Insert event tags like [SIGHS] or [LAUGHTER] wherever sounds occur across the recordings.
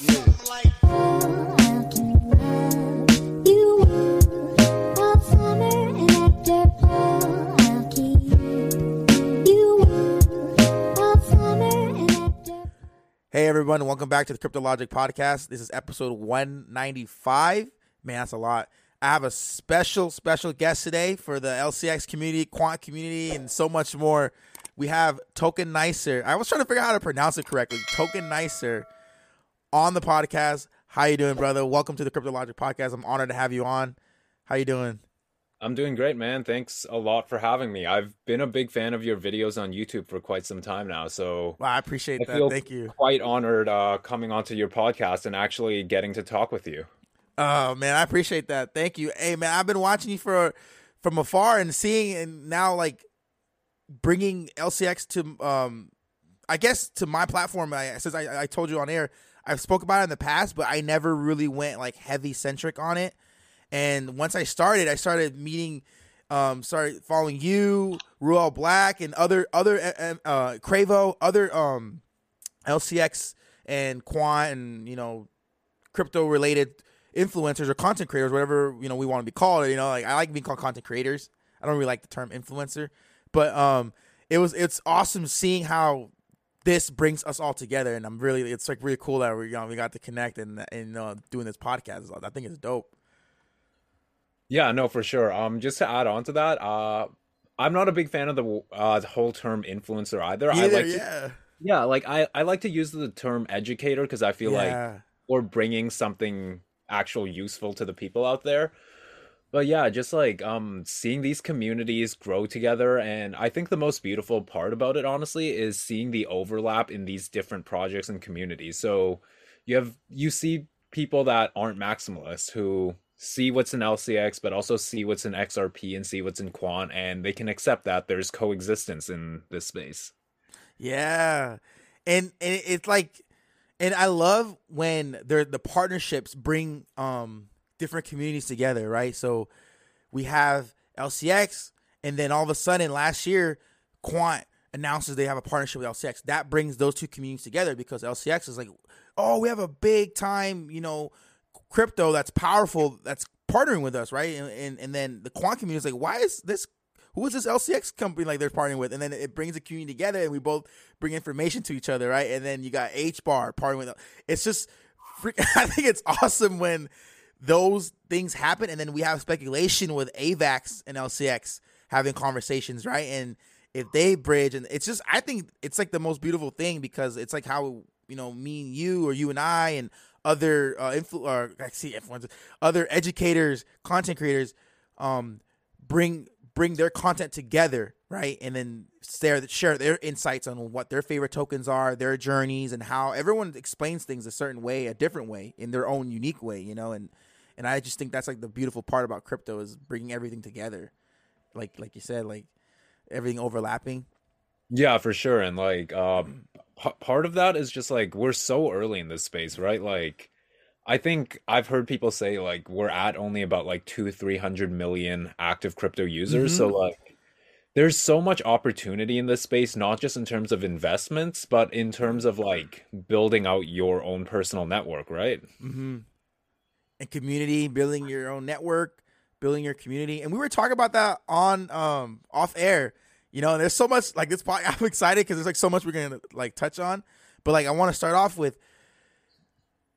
Hey everyone, welcome back to the CryptoLogic podcast. This is episode 195. Man, that's a lot. I have a special, special guest today for the LCX community, quant community, and so much more. We have Token Nicer. I was trying to figure out how to pronounce it correctly. Token Nicer on the podcast. How you doing, brother? Welcome to the Crypto Logic podcast. I'm honored to have you on. How you doing? I'm doing great, man. Thanks a lot for having me. I've been a big fan of your videos on YouTube for quite some time now, so Wow, I appreciate I that. Thank you. quite honored uh, coming onto your podcast and actually getting to talk with you. Oh man, I appreciate that. Thank you. Hey man, I've been watching you for from afar and seeing and now like bringing LCX to um I guess to my platform. I since I, I told you on air, I've spoke about it in the past, but I never really went like heavy centric on it. And once I started, I started meeting, um, started following you, Ruel Black, and other other uh, uh, Cravo, other um, LCX and Quant, and you know, crypto related influencers or content creators, whatever you know we want to be called. You know, like I like being called content creators. I don't really like the term influencer, but um, it was it's awesome seeing how this brings us all together, and I'm really it's like really cool that we you know, we got to connect and and uh, doing this podcast. I think it's dope. Yeah, no, for sure. Um, just to add on to that, uh, I'm not a big fan of the uh the whole term influencer either. I Either, like to, yeah, yeah, like I I like to use the term educator because I feel like we're bringing something actual useful to the people out there. But yeah, just like um seeing these communities grow together and I think the most beautiful part about it honestly is seeing the overlap in these different projects and communities. So you have you see people that aren't maximalists who see what's in LCX but also see what's in XRP and see what's in quant and they can accept that there's coexistence in this space. yeah, and and it's like, and I love when they're the partnerships bring um different communities together, right? So we have LCX, and then all of a sudden last year, Quant announces they have a partnership with LCX. That brings those two communities together because LCX is like, oh, we have a big time, you know, crypto that's powerful that's partnering with us, right? And and, and then the Quant community is like, why is this? Who is this LCX company like they're partnering with? And then it brings the community together, and we both bring information to each other, right? And then you got H Bar partnering with. It's just, [LAUGHS] I think it's awesome when those things happen, and then we have speculation with AVAX and LCX having conversations, right? And if they bridge, and it's just, I think it's like the most beautiful thing because it's like how you know me and you, or you and I, and other uh, influ- or I see influencers, other educators, content creators, um, bring bring their content together, right? And then share share their insights on what their favorite tokens are, their journeys, and how everyone explains things a certain way, a different way, in their own unique way, you know. And and I just think that's like the beautiful part about crypto is bringing everything together, like like you said, like everything overlapping. Yeah, for sure. And like um p- part of that is just like we're so early in this space, right? Like I think I've heard people say like we're at only about like two, three hundred million active crypto users. So like there's so much opportunity in this space, not just in terms of investments, but in terms of like building out your own personal network, right? Mm-hmm. And community, building your own network, building your community, and we were talking about that on um off air. You know, and there's so much like this. Pod, [LAUGHS] I'm excited because there's like so much we're gonna like touch on. But like, I want to start off with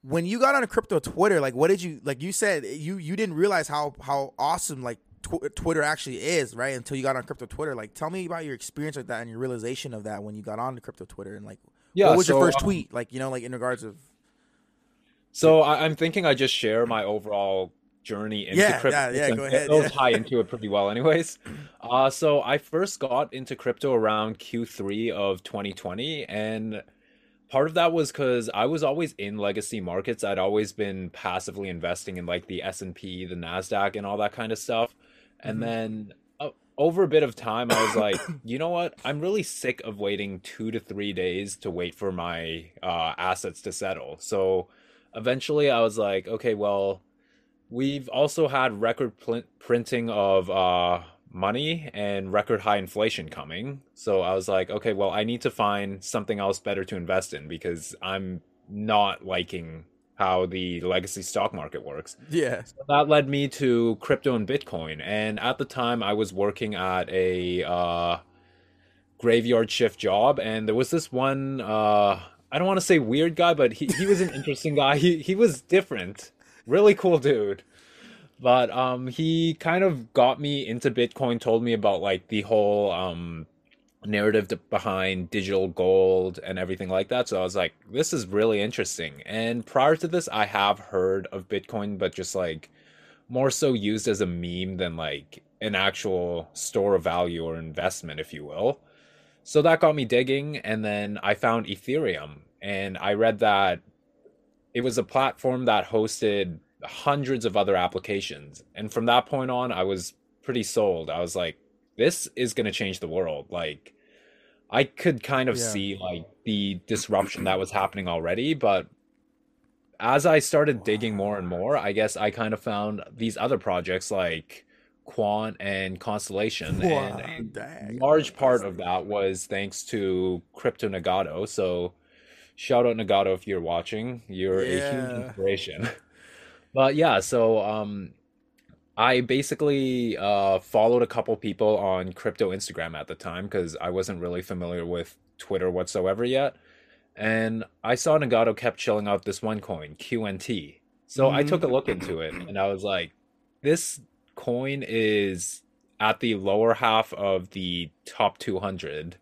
when you got on a crypto Twitter. Like, what did you like? You said you you didn't realize how how awesome like tw- Twitter actually is, right? Until you got on crypto Twitter. Like, tell me about your experience with that and your realization of that when you got on the crypto Twitter and like, Yeah, what was your so, first um, tweet? Like, you know, like in regards of So I, I'm thinking I just share my overall journey into Yeah, crypto. yeah, yeah, go ahead, It'll yeah. tie into it [LAUGHS] pretty well, anyways. Uh, so I first got into crypto around Q3 of 2020, and part of that was because I was always in legacy markets. I'd always been passively investing in like the S and P, the Nasdaq, and all that kind of stuff. And Mhm. then uh, over a bit of time, I was like, [COUGHS] you know what? I'm really sick of waiting two to three days to wait for my uh, assets to settle. So eventually, I was like, okay, well, we've also had record pl- printing of uh, money and record high inflation coming. So I was like, okay, well, I need to find something else better to invest in because I'm not liking how the legacy stock market works. Yeah. That led me to crypto and Bitcoin. And at the time, I was working at a uh, graveyard shift job, and there was this one. Uh, I don't want to say weird guy, but he, he was an interesting guy. He he was different, really cool dude. But um, he kind of got me into Bitcoin. Told me about like the whole um narrative behind digital gold and everything like that. So I was like, this is really interesting. And prior to this, I have heard of Bitcoin, but just like more so used as a meme than like an actual store of value or investment, if you will. So that got me digging. And then I found Ethereum and I read that it was a platform that hosted hundreds of other applications. And from that point on, I was pretty sold. I was like, this is going to change the world. Like, I could kind of Yeah. see like the disruption that was happening already, but as I started digging more and more, I guess I kind of found these other projects like Quant and Constellation, Wow, and a dang. large part of that was thanks to Crypto Nagato. So, shout out Nagato if you're watching. You're a huge inspiration. [LAUGHS] But yeah, so um, I basically uh, followed a couple people on crypto Instagram at the time because I wasn't really familiar with Twitter whatsoever yet. And I saw Nagato kept chilling out this one coin, QNT. So I Mhm. took a look into it and I was like, this coin is at the lower half of the top 200.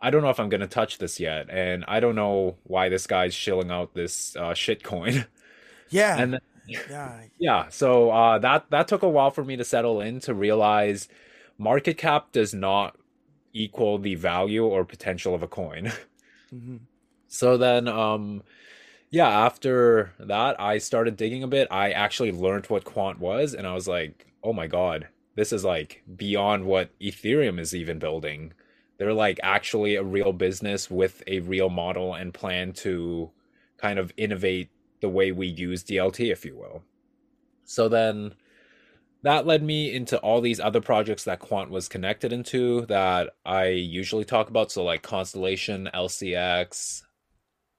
I don't know if I'm going to touch this yet. And I don't know why this guy's shilling out this uh, shit coin. [LAUGHS] Yeah. And then, [LAUGHS] yeah. [LAUGHS] yeah, so uh, that that took a while for me to settle in to realize market cap does not equal the value or potential of a coin. Mhm. So then, um, yeah, after that, I started digging a bit. I actually learned what quant was, and I was like, oh my God, this is like beyond what Ethereum is even building. They're like actually a real business with a real model and plan to kind of innovate the way we use DLT, if you will. So then that led me into all these other projects that Quant was connected into that I usually talk about. So, like Constellation, LCX,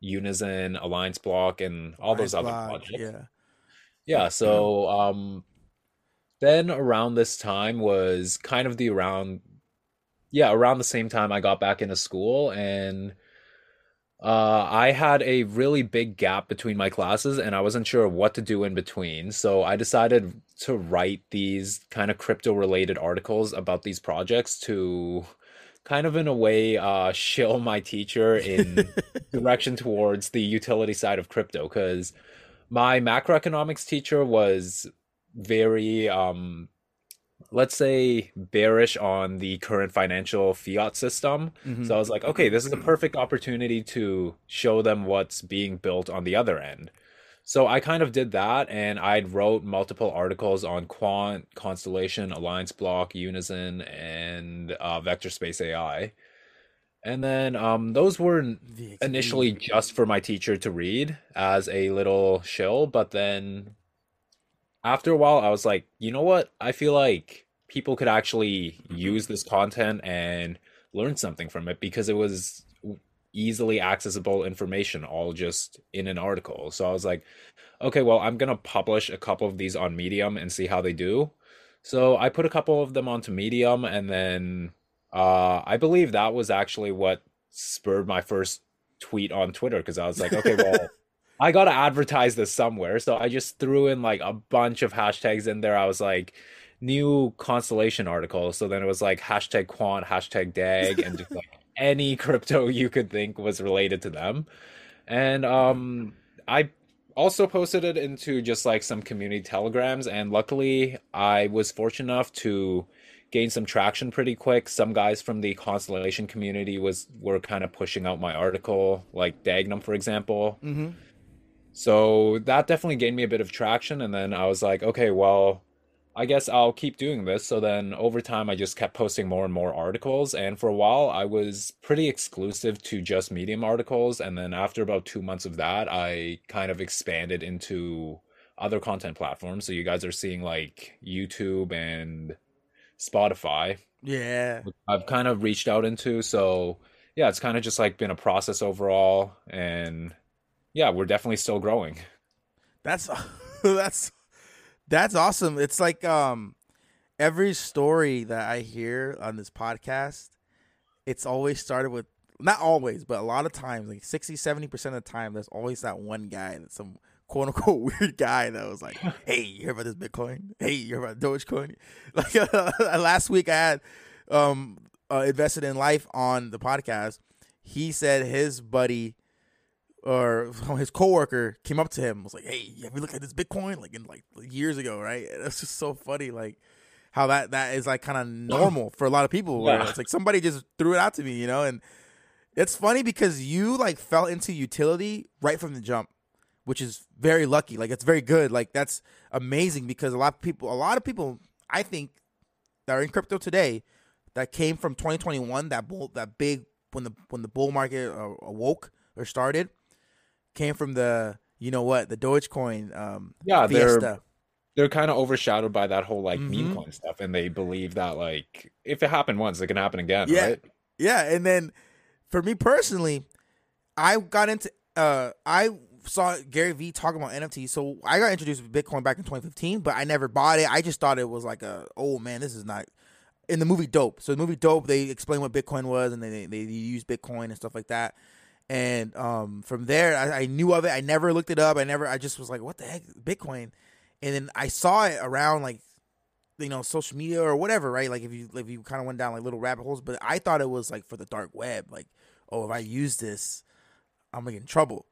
Unizen, Alliance Block, and all those other block, projects. Yeah. Yeah, so um then around this time was kind of the around yeah, around the same time I got back into school and uh I had a really big gap between my classes and I wasn't sure what to do in between. So I decided to write these kind of crypto related articles about these projects to kind of in a way uh shill my teacher in [LAUGHS] direction towards the utility side of crypto because my macroeconomics teacher was very um let's say bearish on the current financial fiat system. Mhm. so i was like okay this is a perfect opportunity to show them what's being built on the other end. So i kind of did that and i wrote multiple articles on quant constellation alliance block Unizen and uh, vector space ai and then um, those were initially just for my teacher to read as a little shill, but then after a while, I was like, you know what? I feel like people could actually use this content and learn something from it because it was easily accessible information, all just in an article. So I was like, okay, well, I'm gonna publish a couple of these on Medium and see how they do. So I put a couple of them onto Medium, and then uh, I believe that was actually what spurred my first tweet on Twitter because I was like, okay, well, [LAUGHS] I gotta advertise this somewhere. So I just threw in like a bunch of hashtags in there. I was like, new constellation article. So then it was like hashtag quant, hashtag dag, and just like [LAUGHS] any crypto you could think was related to them. And um, I also posted it into just like some community telegrams. And luckily, I was fortunate enough to gain some traction pretty quick. Some guys from the constellation community was were kind of pushing out my article, like Dagnum, for example. Mm-hmm. So that definitely gained me a bit of traction, and then I was like, okay, well, I guess I'll keep doing this. So then over time, I just kept posting more and more articles. And for a while, I was pretty exclusive to just Medium articles. And then after about two months of that, I kind of expanded into other content platforms. So you guys are seeing like YouTube and Spotify. Yeah. I've kind of reached out into. So yeah, it's kind of just like been a process overall. And yeah, we're definitely still growing. That's [LAUGHS] that's that's awesome. It's like um every story that I hear on this podcast, it's always started with not always, but a lot of times, like 60, 70% of the time, there's always that one guy that's some quote unquote [LAUGHS] weird guy that was like, [LAUGHS] Hey, you hear about this Bitcoin? Hey, you hear about Dogecoin? Like uh, last week I had um uh, invested in life on the podcast. He said his buddy or [LAUGHS] his coworker came up to him was like, "Hey, have you looked at this Bitcoin like in like years ago, right?" It's just so funny, like how that that is like kind of normal for a lot of people. Where Yeah. it's like somebody just threw it out to me, you know, and it's funny because you like fell into utility right from the jump, which is very lucky. Like it's very good. Like that's amazing because a lot of people, a lot of people, I think, that are in crypto today, that came from 2021, that bull, that big when the when the bull market uh, awoke or started, came from the you know what the Dogecoin um, Yeah, they're they're kind of overshadowed by that whole like meme Mhm. coin stuff, and they believe that like if it happened once, it can happen again, Yeah. right? Yeah, and then for me personally, I got into uh I saw Gary Vee talking about NFT, So I got introduced to Bitcoin back in 2015, but I never bought it. I just thought it was like a oh man, this is not in the movie Dope. So the movie Dope, they explain what Bitcoin was and they they, they use Bitcoin and stuff like that. And um, from there, I, I knew of it. I never looked it up. I never. I just was like, "What the heck, Bitcoin?" And then I saw it around like, you know, social media or whatever, right? Like if you if you kind of went down like little rabbit holes. But I thought it was like for the dark web. Like, oh, if I use this, I'm gonna get in trouble.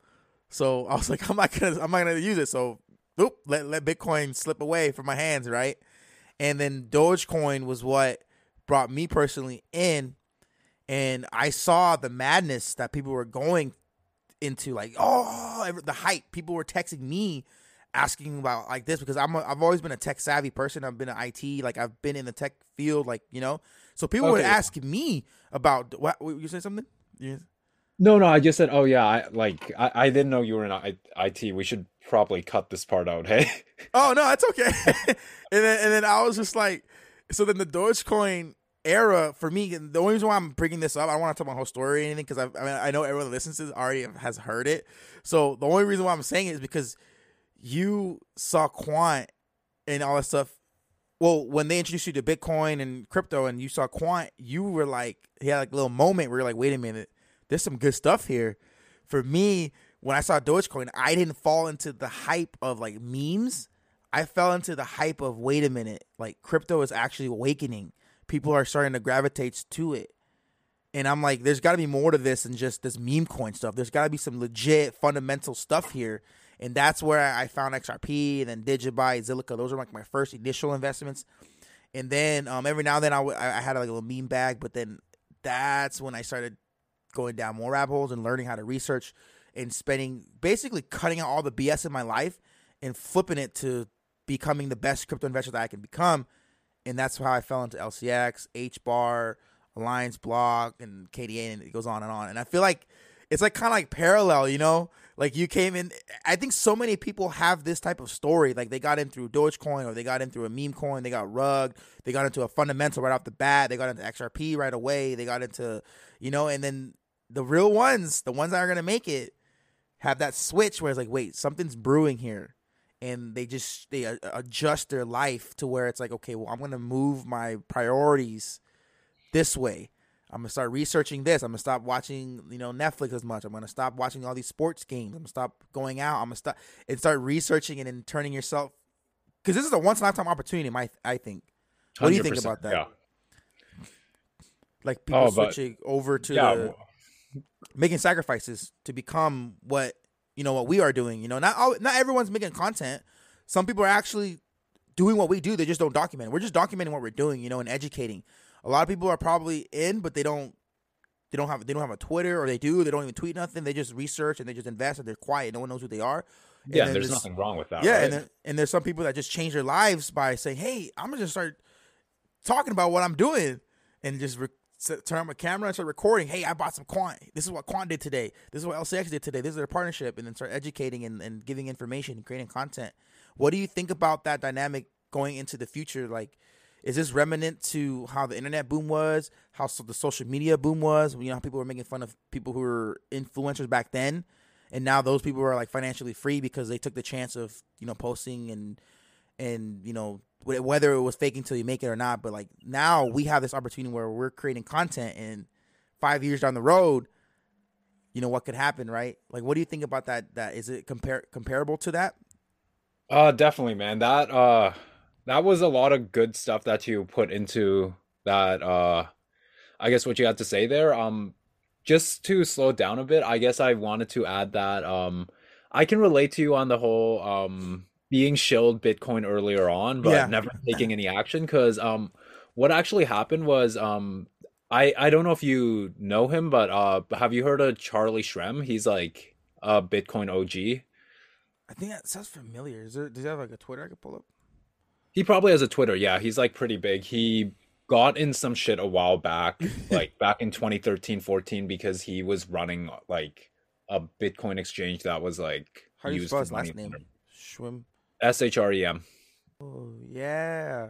So I was [LAUGHS] like, I'm not gonna, I'm not gonna use it. So, oop, let let Bitcoin slip away from my hands, right? And then Dogecoin was what brought me personally in, and I saw the madness that people were going into, like, oh, the hype. People were texting me asking about like this because I'm a, I've always been a tech savvy person. I've been an IT, like I've been in the tech field, like you know. So people would Okay. ask me about what you say something. Yeah. No, no, I just said, oh yeah, I like I, I didn't know you were in I, IT. We should probably cut this part out. [LAUGHS] Hey, Oh no, that's okay. [LAUGHS] and then and then I was just like, so then the Dogecoin era for me. The only reason why I'm bringing this up, I don't want to tell my whole story or anything because I, I mean I know everyone that listens to this already has heard it. So the only reason why I'm saying it is because you saw Quant and all that stuff. Well, when they introduced you to Bitcoin and crypto, and you saw Quant, you were like, he had like a little moment where you're like, wait a minute, there's some good stuff here. For me, when I saw Dogecoin, I didn't fall into the hype of like memes. I fell into the hype of wait a minute, like crypto is actually awakening. People are starting to gravitate to it. And I'm like, there's got to be more to this than just this meme coin stuff. There's got to be some legit fundamental stuff here. And that's where I found XRP and then Digibyte, Zilliqa. Those are like my first initial investments. And then um, every now and then I, w- I had like a little meme bag, but then that's when I started going down more rabbit holes and learning how to research and spending basically cutting out all the BS in my life and flipping it to becoming the best crypto investor that I can become. And that's how I fell into LCX, H bar, Alliance Block, and KDA, and it goes on and on. And I feel like it's like kind of like parallel, you know? Like you came in. I think so many people have this type of story. Like they got in through Dogecoin or they got in through a meme coin. They got rugged. They got into a fundamental right off the bat. They got into XRP right away. They got into, you know, and then the real ones, the ones that are gonna make it, have that switch where it's like, wait, something's brewing here, and they just they uh, adjust their life to where it's like, okay, well, I'm gonna move my priorities this way. I'm gonna start researching this. I'm gonna stop watching, you know, Netflix as much. I'm gonna stop watching all these sports games. I'm gonna stop going out. I'm gonna stop and start researching and then turning yourself because this is a once in a lifetime opportunity. My, I think. What do you think about that? Yeah. Like people Oh, switching over to Yeah. the making sacrifices to become what you know what we are doing. You know, not all, not everyone's making content. Some people are actually doing what we do. They just don't document. it. We're just documenting what we're doing, you know, and educating. A lot of people are probably in, but they don't they don't have they don't have a Twitter or they do. They don't even tweet nothing. They just research and they just invest and they're quiet. No one knows who they are. And Yeah, then there's nothing wrong with that. Yeah, right? and then, and there's some people that just change their lives by saying, "Hey, I'm gonna just start talking about what I'm doing," and just re- turn on my camera and start recording. Hey, I bought some Quant. This is what Quant did today. This is what LCX did today. This is their partnership, and then start educating and, and giving information and creating content. What do you think about that dynamic going into the future? Like, is this remnant to how the internet boom was, how so the social media boom was? You know, how people were making fun of people who were influencers back then, and now those people are like financially free because they took the chance of you know posting and and you know whether it was faking till you make it or not. But like now we have this opportunity where we're creating content, and five years down the road, you know what could happen, right? Like, what do you think about that? That is it compare comparable to that? Uh definitely, man. That uh that was a lot of good stuff that you put into that uh I guess what you had to say there. Um just to slow down a bit, I guess I wanted to add that um I can relate to you on the whole um being shilled Bitcoin earlier on, but Yeah. never taking any action because um what actually happened was um I I don't know if you know him, but uh have you heard of Charlie Shrem? He's like a Bitcoin OG. I think that sounds familiar. Is there? Does he have like a Twitter I could pull up? He probably has a Twitter. Yeah, he's like pretty big. He got in some shit a while back, [LAUGHS] like back in 2013, 14, because he was running like a Bitcoin exchange that was like How do you spell his last name? Schwim. S H R E M. Oh yeah.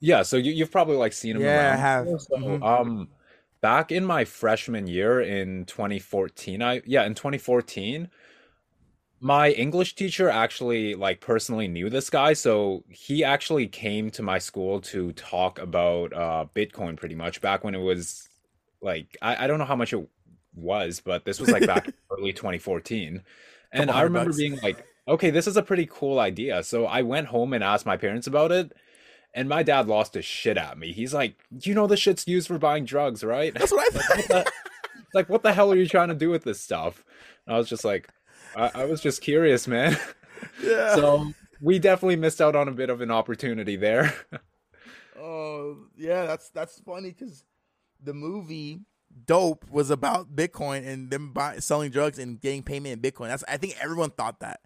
Yeah, so you, you've probably like seen him. Yeah, I have. So, Mhm. um, back in my freshman year in 2014, I yeah, in 2014, my English teacher actually like personally knew this guy, so he actually came to my school to talk about uh Bitcoin pretty much back when it was like I, I don't know how much it was, but this was like back [LAUGHS] early 2014. And I remember bucks. being like, okay, this is a pretty cool idea. So I went home and asked my parents about it. And my dad lost his shit at me. He's like, "You know this shit's used for buying drugs, right?" That's what I [LAUGHS] thought. the- [LAUGHS] [LAUGHS] like, what the hell are you trying to do with this stuff? And I was just like, I, I was just curious, man. yeah. So we definitely missed out on a bit of an opportunity there. Oh yeah, that's that's funny because the movie Dope was about Bitcoin and them buy, selling drugs and getting payment in Bitcoin. That's I think everyone thought that.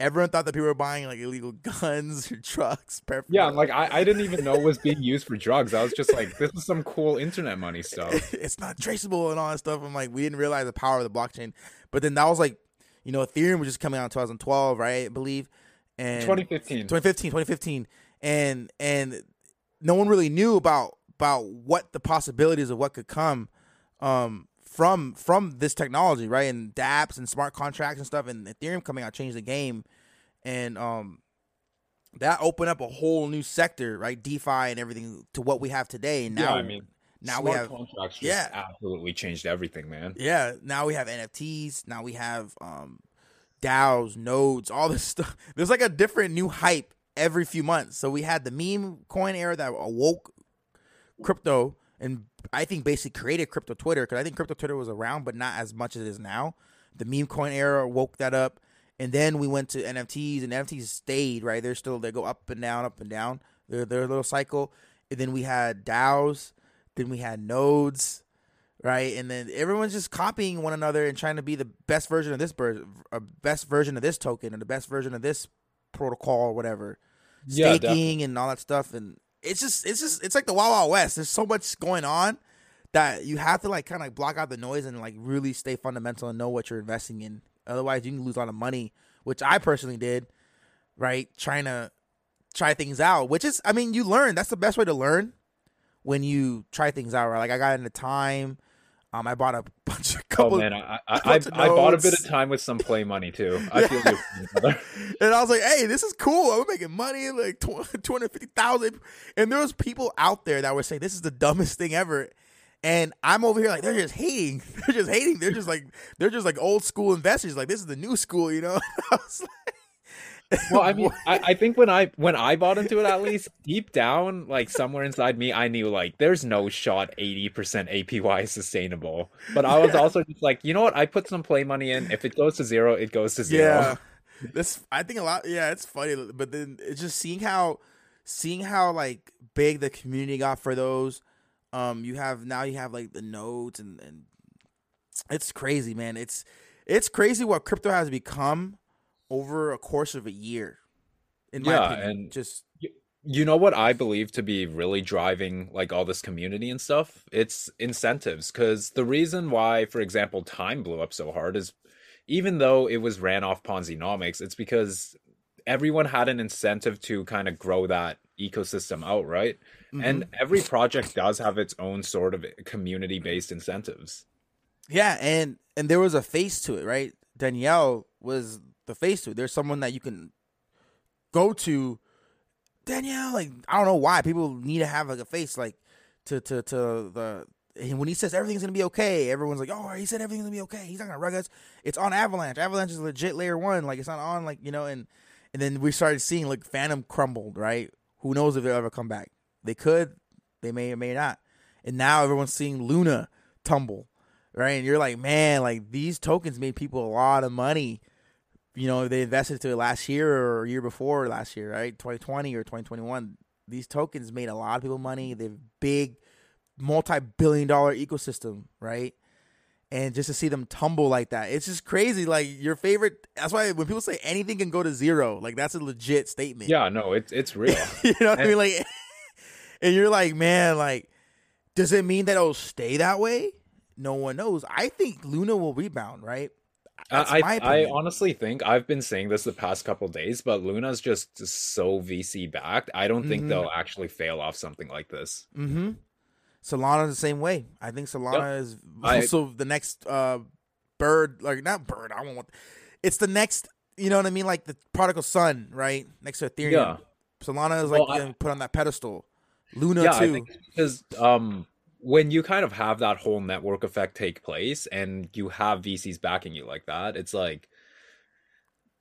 Everyone thought that people were buying like illegal [LAUGHS] guns or trucks. yeah, like I, I didn't even know it was being used for drugs. I was just like, this is some cool internet money stuff. [LAUGHS] it's not traceable and all that stuff. I'm like, we didn't realize the power of the blockchain. But then that was like, you know, Ethereum was just coming out in 2012, right? I believe. And 2015. 2015, 2015, and and no one really knew about about what the possibilities of what could come um, from from this technology, right? And dApps and smart contracts and stuff, and Ethereum coming out changed the game, and um, that opened up a whole new sector, right? DeFi and everything to what we have today. And now, yeah, I mean, now we have contracts just yeah. absolutely changed everything, man. yeah, now we have NFTs. Now we have um, DAOs, nodes, all this [LAUGHS] stuff. There's like a different new hype every few months. So we had the meme coin era that awoke crypto, and I think basically created crypto Twitter because I think crypto Twitter was around, but not as much as it is now. The meme coin era woke that up, and then we went to NFTs, and NFTs stayed right. They're still they go up and down, up and down. They're their little cycle, and then we had DAOs, then we had nodes right? And then everyone's just copying one another and trying to be the best version of this bird, a best version of this token, or the best version of this protocol, or whatever. Staking definitely. and all that stuff, and it's just, it's just, it's like the Wild Wild West. There's so much going on that you have to like kind of block out the noise and like really stay fundamental and know what you're investing in. Otherwise, you can lose a lot of money, which I personally did, right? Trying to try things out, which is, I mean, you learn. That's the best way to learn when you try things out. Right? Like I got into time. Um, I bought a [LAUGHS] bunch of couple. Oh man, I I, [LAUGHS] I, I bought a bit of time with some play money too. [LAUGHS] I feel you, and I was like, "Hey, this is cool. I'm making money, like two hundred fifty thousand. And there was people out there that were saying this is the dumbest thing ever. And I'm over here like they're just hating. They're just hating. They're just like they're just like old school investors. Like this is the new school, you know. I was like, Well, I mean, [LAUGHS] I, I think when I when I bought into it, at least deep down, like somewhere inside me, I knew like there's no shot eighty percent APY is sustainable. But I was also just like, you know what? I put some play money in. If it goes to zero, it goes to zero. Yeah. This I think a lot yeah, it's funny, but then it's just seeing how seeing how like big the community got for those. Um, you have now you have like the nodes and and it's crazy, man. It's it's crazy what crypto has become over a course of a year. In my Yeah, opinion, and just you know what I believe to be really driving like all this community and stuff? It's incentives. Because the reason why, for example, Time blew up so hard is even though it was ran off Ponzi-nomics, it's because everyone had an incentive to kind of grow that ecosystem out, right? And mhm. every project does have its own sort of community-based incentives. yeah, and and there was a face to it, right? Daniele was the face to. There's someone that you can go to. Daniele, like I don't know why people need to have like a face like to to to the and when he says everything's gonna be okay, everyone's like, oh, he said everything's gonna be okay. He's not gonna rug us. It's on Avalanche. Avalanche is legit layer one. Like it's not on like you know and and then we started seeing like Fantom crumbled. Right? Who knows if they'll ever come back? They could. They may or may not. And now everyone's seeing Luna tumble. Right? And you're like, man, like these tokens made people a lot of money. You know, they invested to it last year or year before last year, right? 2020 or 2021. These tokens made a lot of people money. They've big multi-billion dollar ecosystem, right? And just to see them tumble like that, it's just crazy. Like your favorite. That's why when people say anything can go to zero, like that's a legit statement. Yeah, no, it's it's real. [LAUGHS] you know what I mean? Like, [LAUGHS] and you're like, man, like, does it mean that it'll stay that way? No one knows. I think Luna will rebound, right? I, I honestly think I've been saying this the past couple days, but Luna's just so VC backed. I don't think Mhm. they'll actually fail off something like this. Mm-hmm. Solana's the same way. I think Solana is I- also the next uh bird, like not bird. I want. It's the next. You know what I mean? Like the prodigal son, right? Next to Ethereum. Yeah. Solana is like Well, I- put on that pedestal. Luna yeah, too. I because um when you kind of have that whole network effect take place and you have VCs backing you like that, it's like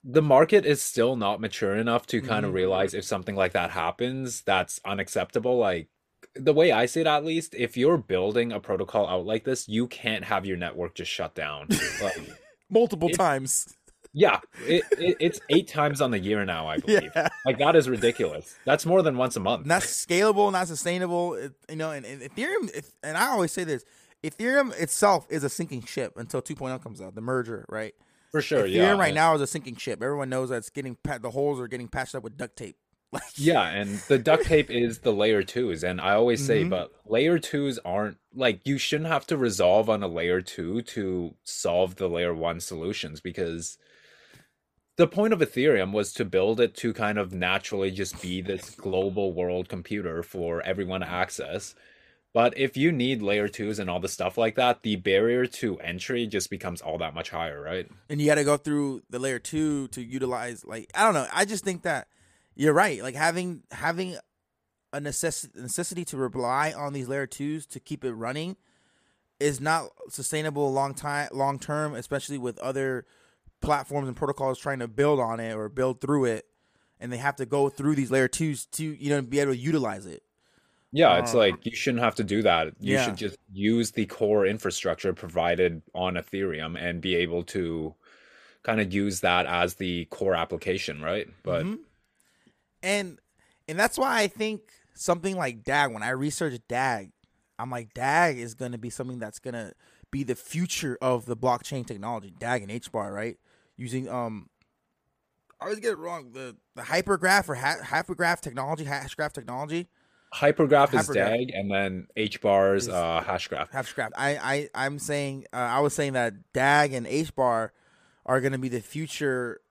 the market is still not mature enough to kind Mhm. of realize if something like that happens, that's unacceptable. Like the way I see it, at least, if you're building a protocol out like this, you can't have your network just shut down. Like, [LAUGHS] Multiple times. Yeah, it, it, it's eight times on the year now, I [LAUGHS] believe. Yeah. Like that is ridiculous. That's more than once a month. not scalable, not sustainable. It, you know, and, and Ethereum, if, and I always say this: Ethereum itself is a sinking ship until 2.0 comes out, the merger, right? For sure, Ethereum yeah. right now is a sinking ship. Everyone knows that it's getting the holes are getting patched up with duct tape. [LAUGHS] Like, Yeah, and the duct tape is the layer twos, and I always say, Mhm. but layer twos aren't like you shouldn't have to resolve on a layer two to solve the layer one solutions because the point of Ethereum was to build it to kind of naturally just be this global world computer for everyone to access. But if you need layer twos and all the stuff like that, the barrier to entry just becomes all that much higher, right? and you got to go through the layer two to utilize. Like, I don't know. I just think that you're right. Like having having a necess- necessity to rely on these layer twos to keep it running is not sustainable long time long term, especially with other platforms and protocols trying to build on it or build through it, and they have to go through these layer twos to you know be able to utilize it. Yeah, it's Um, like you shouldn't have to do that. You yeah. should just use the core infrastructure provided on Ethereum and be able to kind of use that as the core application, right? But Mhm. and and that's why I think something like DAG. When I research DAG, I'm like DAG is going to be something that's going to be the future of the blockchain technology. DAG and HBAR, right? Using um, I always get it wrong. The the hypergraph or ha- hypergraph technology, hashgraph technology, Hypergraph is DAG, and then HBAR's Is- uh, Hashgraph. hashgraph. I I I'm saying uh, I was saying that DAG and H bar are going to be the future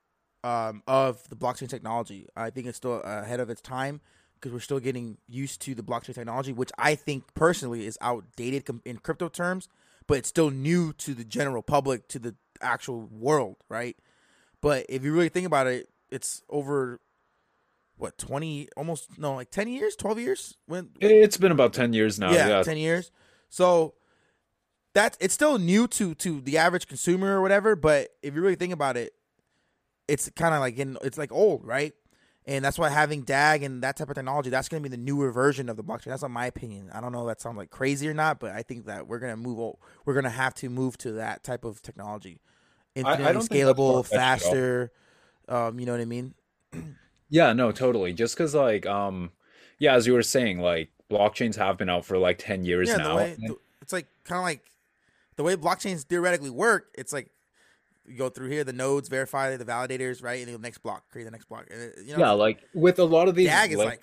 um, of the blockchain technology. I think it's still ahead of its time because we're still getting used to the blockchain technology, which I think personally is outdated in crypto terms, but it's still new to the general public, to the actual world, right? But if you really think about it, it's over what twenty, almost no, like ten years, twelve years when It's been about 10 years now. yeah, Yeah. ten years. So that's it's still new to to the average consumer or whatever. But if you really think about it, it's kind of like in it's like old, right? And that's why having DAG and that type of technology, that's going to be the newer version of the blockchain. That's not my opinion. I don't know if that sounds like crazy or not, but I think that we're going to move. We're going to have to move to that type of technology, infinitely don't scalable, far-fetched at all. faster. Um, you know what I mean? [CLEARS THROAT] Yeah, no, totally. Just because, like, um, yeah, as you were saying, like blockchains have been out for like 10 years Yeah, now. the way the, it's like kind of like the way blockchains theoretically work. It's like you go through here, the nodes verify the validators, right, and the next block create the next block. And you know, yeah, like with a lot of these DAG is li- like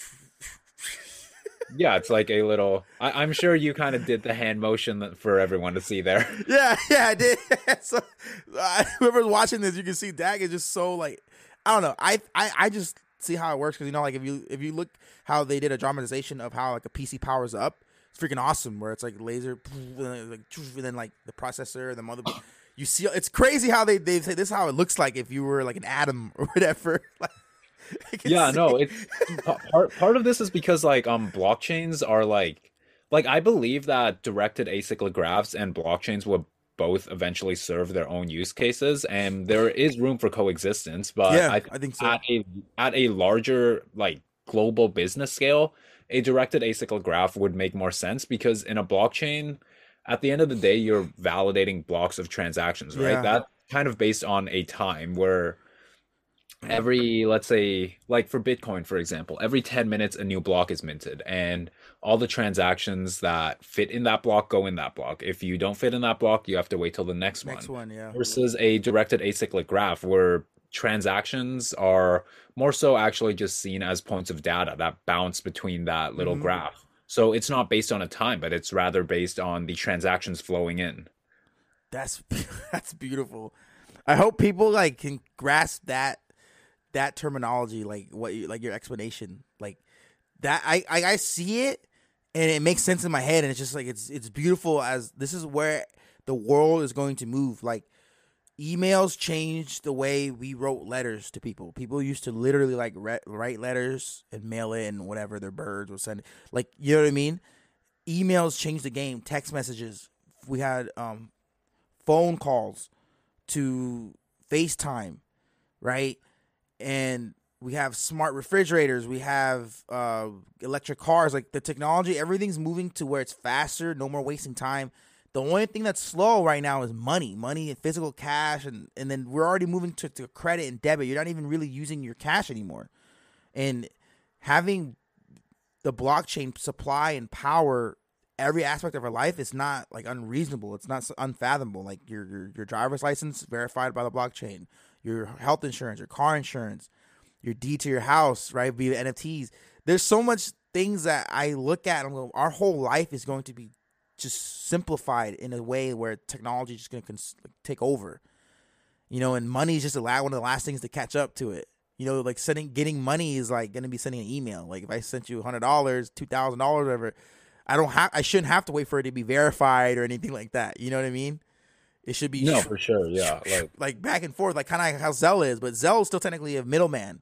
[LAUGHS] yeah, it's like a little I, I'm sure you kind of did the hand motion for everyone to see there. [LAUGHS] Yeah, yeah, I did. [LAUGHS] so uh, whoever's watching this, you can see DAG is just so like I don't know. I I, I just see how it works because you know, like if you if you look how they did a dramatization of how like a PC powers up, it's freaking awesome. Where it's like laser, and then, like and then like the processor, the mother. You see, it's crazy how they they say this is how it looks like if you were like an atom [LAUGHS] or whatever. [LAUGHS] Like, yeah, see- no, it's part part of this is because like um blockchains are like like I believe that directed acyclic graphs and blockchains will both eventually serve their own use cases and there is room for coexistence, but yeah, I I think so. at a at a larger like global business scale, a directed acyclic graph would make more sense because in a blockchain, at the end of the day, you're validating blocks of transactions, right? Yeah. That kind of based on a time where every let's say like for bitcoin for example every 10 minutes a new block is minted and all the transactions that fit in that block go in that block if you don't fit in that block you have to wait till the next, Next one one, yeah. versus a directed acyclic graph where transactions are more so actually just seen as points of data that bounce between that little Mhm. graph. So it's not based on a time, but it's rather based on the transactions flowing in. That's [LAUGHS] that's beautiful. I hope people like can grasp that that terminology, like what you like your explanation, like that. I, I I see it and it makes sense in my head, and it's just like it's it's beautiful as this is where the world is going to move. Like emails changed the way we wrote letters to people. People used to literally like re- write letters and mail it, and whatever their birds would send. Like you know what I mean? Emails changed the game. Text messages. We had um phone calls to FaceTime, right? And we have smart refrigerators, we have uh, electric cars. Like the technology, everything's moving to where it's faster, no more wasting time. The only thing that's slow right now is money, money and physical cash, and and then we're already moving to, to credit and debit. You're not even really using your cash anymore, and having the blockchain supply and power every aspect of our life is not like unreasonable. It's not unfathomable. Like your your, your driver's license verified by the blockchain, your health insurance, your car insurance, your deed to your house, right? Via NFTs. There's so much things that I look at and go, our whole life is going to be just simplified in a way where technology is just going to cons- take over. You know, and money is just a la- one of the last things to catch up to it. You know, like sending getting money is like going to be sending an email. Like if I sent you hundred dollars, two thousand dollars, whatever, I don't have. I shouldn't have to wait for it to be verified or anything like that. You know what I mean? It should be No, for sure. Yeah. Like like back and forth, like kind of like how Zelle is, but Zelle is still technically a middleman.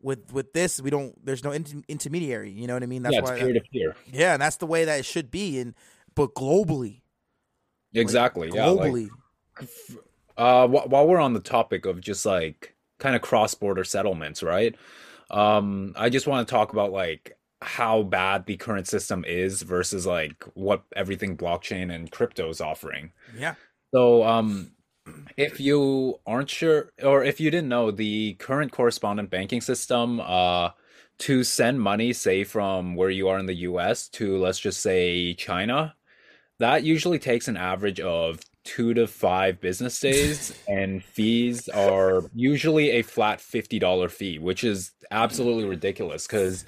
With with this, we don't. There's no inter- intermediary. You know what I mean? That's yeah, it's why. peer to peer. yeah, and that's the way that it should be. And but globally, Exactly. Yeah. Like, globally, uh, wh- while we're on the topic of just like kind of cross border settlements, right? Um, I just want to talk about like how bad the current system is versus like what everything blockchain and crypto is offering. yeah, So, um, if you aren't sure, or if you didn't know, the current correspondent banking system, uh, to send money, say from where you are in the US to let's just say China, that usually takes an average of two to five business days, [LAUGHS] and fees are usually a flat $50 fee, which is absolutely ridiculous because.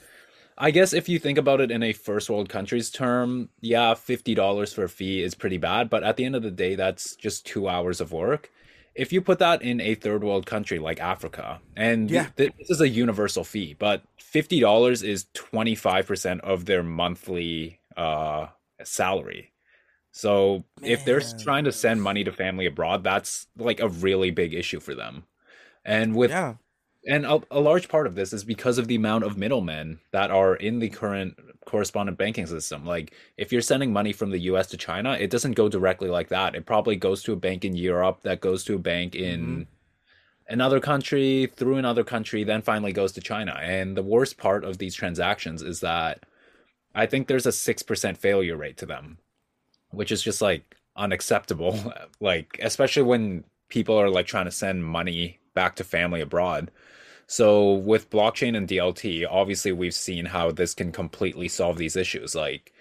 I guess if you think about it in a first world country's term, yeah, $50 for a fee is pretty bad, but at the end of the day, that's just two hours of work. If you put that in a third world country like Africa, and Yeah. th- this is a universal fee, but $50 is 25% of their monthly uh, salary. So if they're trying to send money to family abroad, that's like a really big issue for them. And with yeah, and a, a large part of this is because of the amount of middlemen that are in the current correspondent banking system. Like, if you're sending money from the US to China, it doesn't go directly like that. It probably goes to a bank in Europe, that goes to a bank in mm-hmm. another country, through another country, then finally goes to China. And the worst part of these transactions is that I think there's a 6% failure rate to them, which is just like unacceptable. [LAUGHS] like, especially when people are like trying to send money back to family abroad. So with blockchain and DLT, obviously we've seen how this can completely solve these issues. Like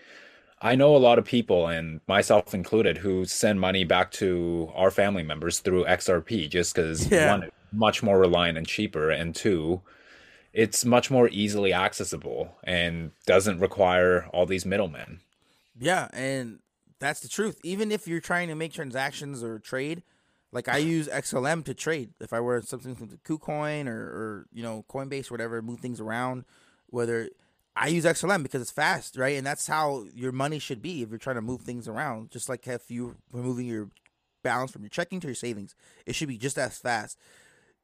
I know a lot of people, and myself included, who send money back to our family members through XRP just because Yeah. one, much more reliant and cheaper, and two, it's much more easily accessible and doesn't require all these middlemen. Yeah, and that's the truth. Even if you're trying to make transactions or trade, like I use XLM to trade. If I were something from KuCoin or, or you know Coinbase or whatever, move things around. Whether I use XLM because it's fast, right? And that's how your money should be if you're trying to move things around. Just like if you were moving your balance from your checking to your savings, it should be just as fast.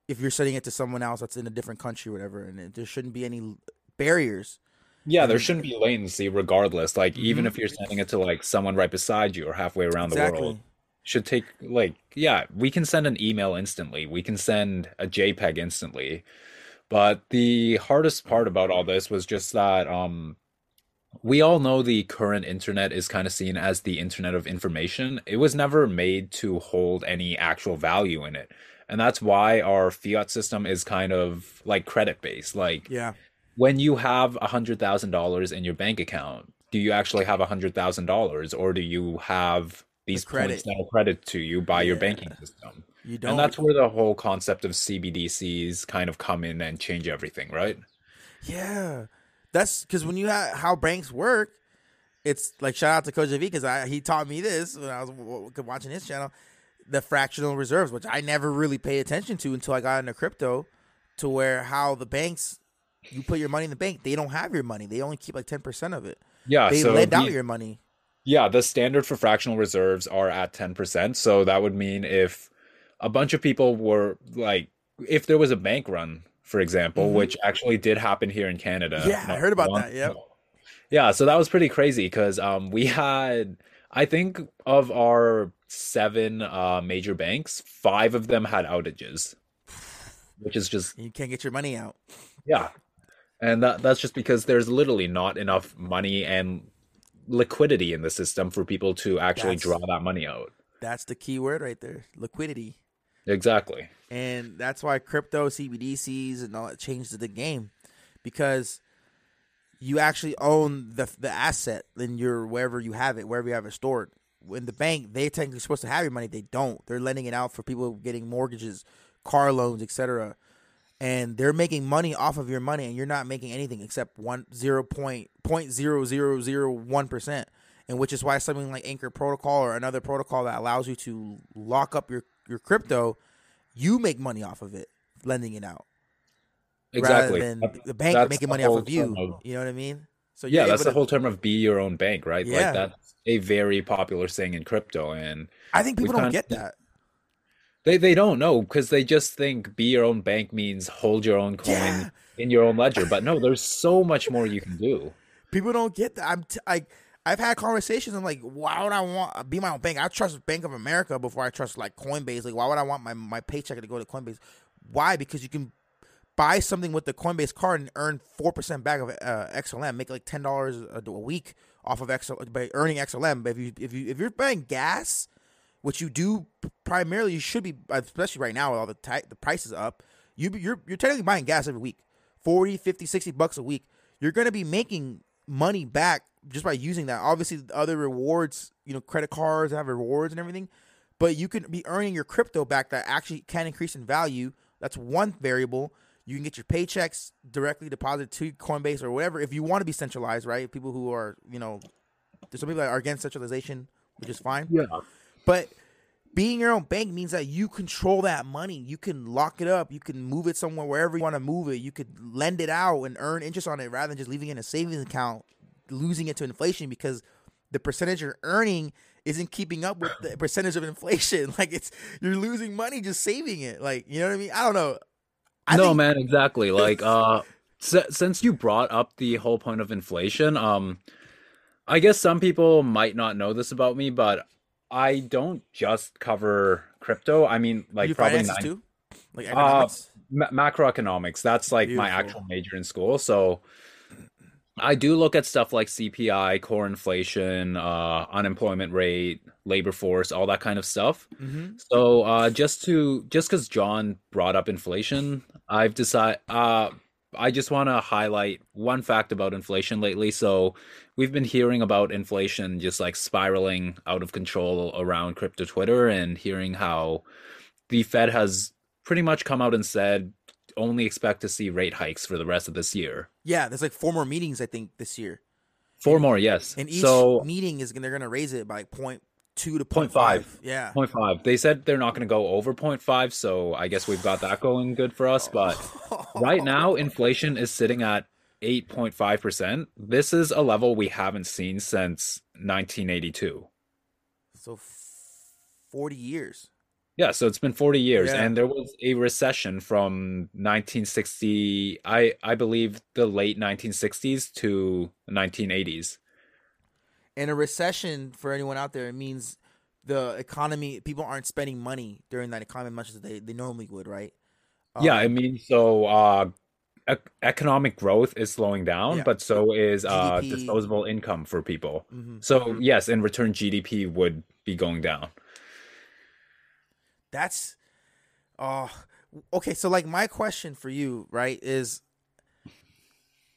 If you're sending it to someone else that's in a different country or whatever, and it, there shouldn't be any barriers. Yeah, there shouldn't be latency regardless. Like even Mhm. if you're sending it to like someone right beside you or halfway around the world, should take like yeah, we can send an email instantly. We can send a JPEG instantly. But the hardest part about all this was just that um we all know the current internet is kind of seen as the internet of information. It was never made to hold any actual value in it. And that's why our fiat system is kind of like credit based. Like Yeah. When you have a hundred thousand dollars in your bank account, do you actually have a hundred thousand dollars, or do you have these credit. points that are credited to you by your banking system? You don't. And that's where the whole concept of CBDCs kind of come in and change everything, right? Yeah, that's because when you have how banks work, it's like shout out to Coach V because I he taught me this when I was watching his channel, the fractional reserves, which I never really paid attention to until I got into crypto, to where how the banks, you put your money in the bank, they don't have your money, they only keep like ten percent of it. Yeah, They so lend out your money. Yeah, the standard for fractional reserves are at 10%. So that would mean if a bunch of people were like, if there was a bank run, for example, Mhm. which actually did happen here in Canada. Yeah, I heard about that, yep. ago. Yeah, so that was pretty crazy because um, we had, I think, of our seven uh, major banks, five of them had outages, which is just You can't get your money out. yeah, and that that's just because there's literally not enough money and liquidity in the system for people to actually That's- draw that money out. That's the key word right there, liquidity. Exactly. and that's why crypto CBDCs and all that changed the game because you actually own the the asset then you're wherever you have it, wherever you have it stored. In the bank, they technically supposed to have your money. They don't. They're lending it out for people getting mortgages, car loans, etc. And they're making money off of your money, and you're not making anything except one zero point point zero zero zero one percent. And which is why something like Anchor Protocol or another protocol that allows you to lock up your your crypto, you make money off of it, lending it out Exactly. rather than That- the bank making the money off of you. of- You know what I mean? So yeah, that's the to- whole term of be your own bank, right? Yeah. Like that's a very popular saying in crypto, and I think people don't get that. They they don't know because they just think be your own bank means hold your own coin Yeah. in your own ledger. But no, there's so much more you can do. People don't get that. I'm like, t- I I've had conversations. I'm like, why would I want be my own bank? I trust Bank of America before I trust like Coinbase. Like, why would I want my my paycheck to go to Coinbase? Why? Because you can buy something with the Coinbase card and earn four percent back of uh, XLM. Make like ten dollars a a week off of XL by earning XLM. But if you if you if you're buying gas, which you do primarily, you should be, especially right now with all the ti- the prices up. You you're you're technically buying gas every week, 40, 50, 60 bucks a week. You're gonna be making money back just by using that. Obviously, the other rewards, you know, credit cards have rewards and everything, but you can be earning your crypto back that actually can increase in value. That's one variable. You can get your paychecks directly deposited to Coinbase or whatever if you want to be centralized, right? People who are, you know, there's some people that are against centralization, which is fine. Yeah. But being your own bank means that you control that money. You can lock it up. You can move it somewhere wherever you want to move it. You could lend it out and earn interest on it rather than just leaving it in a savings account, losing it to inflation because the percentage you're earning isn't keeping up with the percentage of inflation. [LAUGHS] Like it's you're losing money just saving it. Like you know what I mean? I don't know. I no, think- man, exactly. [LAUGHS] Like, uh, since you brought up the whole point of inflation, um, I guess some people might not know this about me, but I don't just cover crypto. I mean, like you probably nine- too, like Uh, ma- macroeconomics. That's like my actual major in school. So I do look at stuff like CPI, core inflation, uh, unemployment rate, labor force, all that kind of stuff. mm-hmm. So uh, just to just because John brought up inflation, I've decided. Uh, I just want to highlight one fact about inflation lately. So, we've been hearing about inflation just like spiraling out of control around crypto Twitter, and hearing how the Fed has pretty much come out and said only expect to see rate hikes for the rest of this year. Yeah, there's like four more meetings I think this year. Four more, yes. And each so meeting is they're gonna raise it by like point two to Point point five. five. Yeah. Point five. They said they're not going to go over point five, so I guess we've got that going good for us. But [LAUGHS] right now, inflation is sitting at eight point five percent. This is a level we haven't seen since 1982. So f- forty years. Yeah, so it's been 40 years, Yeah. and there was a recession from 1960, I I believe the late 1960s to 1980s. And a recession for anyone out there it means the economy people aren't spending money during that economy as much as they, they normally would, right? Yeah, Um, I mean, so uh, economic growth is slowing down, Yeah. but so is uh, disposable income for people. mhm. So yes, in return, GDP would be going down. That's oh okay. So like my question for you, right, is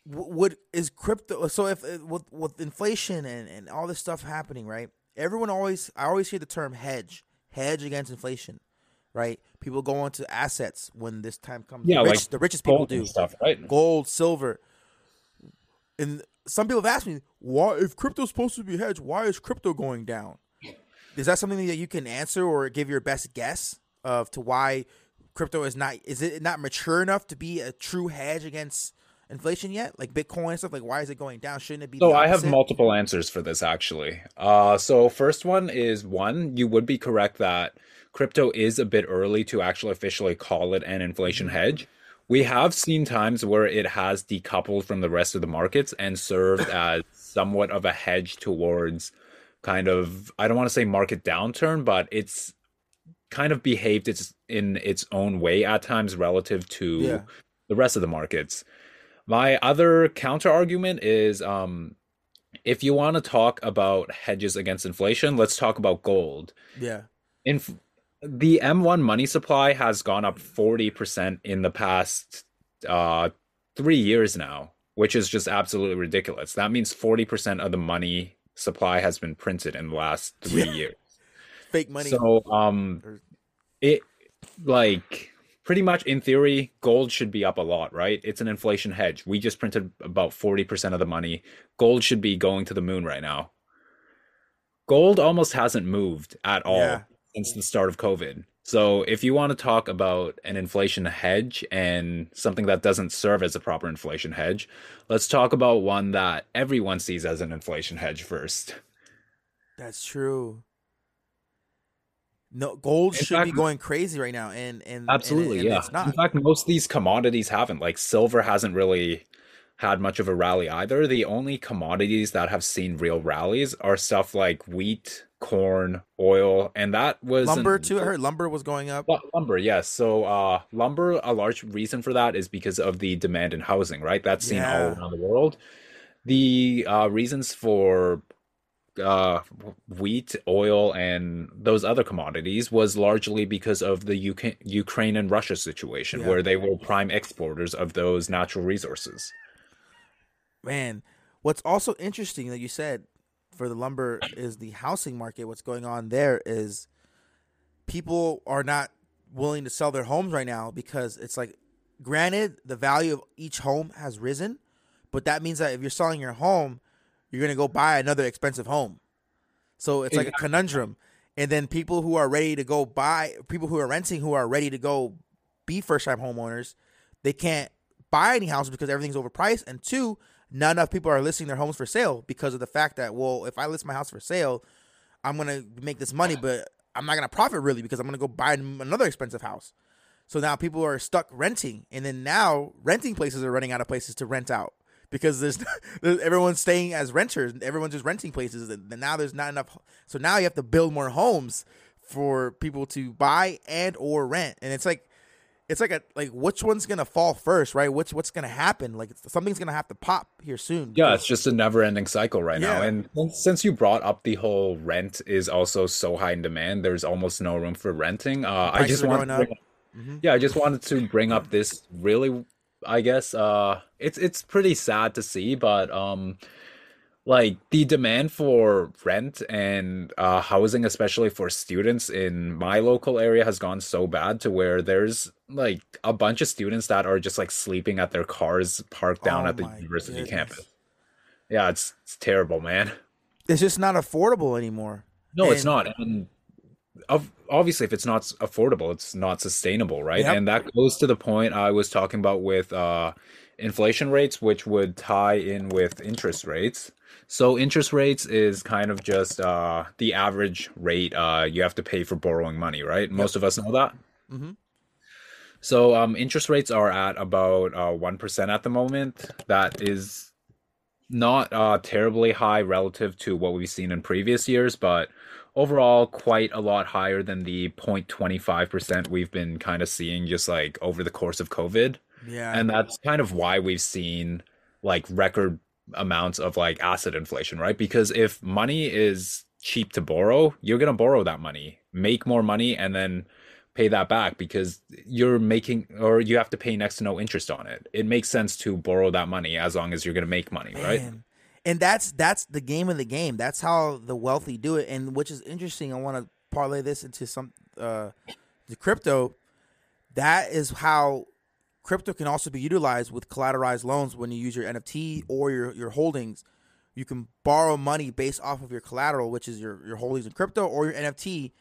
would is crypto? So if uh, with with inflation and and all this stuff happening, right? Everyone always I always hear the term hedge, hedge against inflation, right? People go into assets when this time comes. Yeah, the, like the richest people do stuff, right? gold, silver. And some people have asked me, why if crypto's supposed to be hedged, why is crypto going down? Is that something that you can answer or give your best guess of to why crypto is not is it not mature enough to be a true hedge against inflation yet? Like Bitcoin and stuff, like why is it going down? Shouldn't it be So I have multiple answers for this actually. Uh, so first one is one, you would be correct that crypto is a bit early to actually officially call it an inflation hedge. We have seen times where it has decoupled from the rest of the markets and served [COUGHS] as somewhat of a hedge towards kind of I don't want to say market downturn, but it's kind of behaved its in its own way at times relative to Yeah. the rest of the markets. My other counter argument is um if you want to talk about hedges against inflation, let's talk about gold. Yeah. Inf- the M1 money supply has gone up 40% in the past uh 3 years now, which is just absolutely ridiculous. That means 40% of the money supply has been printed in the last 3 Yeah. years. Fake money. So um Or- it like pretty much in theory gold should be up a lot, right? It's an inflation hedge. We just printed about 40% of the money. Gold should be going to the moon right now. Gold almost hasn't moved at all Yeah. Since the start of COVID. So if you want to talk about an inflation hedge and something that doesn't serve as a proper inflation hedge, let's talk about one that everyone sees as an inflation hedge first. That's true. No, gold In should be going crazy right now, and and and- Absolutely, and yeah. It's not. In fact, most of these commodities haven't. Like silver hasn't really had much of a rally either. The only commodities that have seen real rallies are stuff like wheat, corn, oil, and that was lumber too. I heard lumber was going up. Lu- Lumber, yes. So, uh, lumber, a large reason for that is because of the demand in housing, right? That's seen all around the world. The uh, reasons for uh, wheat, oil, and those other commodities was largely because of the UK- Ukraine and Russia situation, Yeah. where they were prime exporters of those natural resources. Man, what's also interesting that you said for the lumber is the housing market. What's going on there is people are not willing to sell their homes right now because it's like, granted, the value of each home has risen, but that means that if you're selling your home, you're gonna go buy another expensive home. So it's like a conundrum. And then people who are ready to go buy, people who are renting, who are ready to go be first time homeowners, they can't buy any houses because everything's overpriced. And two, not enough people are listing their homes for sale because of the fact that, well, if I list my house for sale, I'm gonna make this money, but I'm not gonna profit really because I'm gonna go buy another expensive house. So now people are stuck renting, and then now renting places are running out of places to rent out because there's, [LAUGHS] there's everyone's staying as renters, everyone's just renting places, and and now there's not enough. So now you have to build more homes for people to buy and or rent, and it's like it's like a like which one's gonna fall first, right? What's what's gonna happen? Like something's gonna have to pop here soon. Yeah, it's just a never-ending cycle right now. And since- you brought up the whole rent is also so high in demand, there's almost no room for renting. Uh, I just want up. yeah, I just wanted to bring up this really I guess uh it's it's pretty sad to see, but um like the demand for rent and uh housing especially for students in my local area has gone so bad to where there's like a bunch of students that are just like sleeping at their cars parked down Oh at the university goodness. campus. Yeah, it's it's terrible, man. It's just not affordable anymore. No, it's not. And obviously, if it's not affordable, it's not sustainable, right? Yep. And that goes to the point I was talking about with uh, inflation rates, which would tie in with interest rates. So, interest rates is kind of just uh, the average rate uh, you have to pay for borrowing money, right? Most of us know that. Mhm. So, um, interest rates are at about uh, 1% at the moment. That is not uh, terribly high relative to what we've seen in previous years, but overall quite a lot higher than the 0.25% we've been kind of seeing just like over the course of COVID. Yeah. And that's kind of why we've seen like record amounts of like asset inflation, right? Because if money is cheap to borrow, you're going to borrow that money, make more money, and then pay that back because you're making or you have to pay next to no interest on it. It makes sense to borrow that money as long as you're going to make money, right? And that's that's the game of the game. That's how the wealthy do it. And which is interesting. I want to parlay this into some uh the crypto. That is how crypto can also be utilized with collateralized loans when you use your NFT or your your holdings. You can borrow money based off of your collateral, which is your your holdings in crypto or your NFT,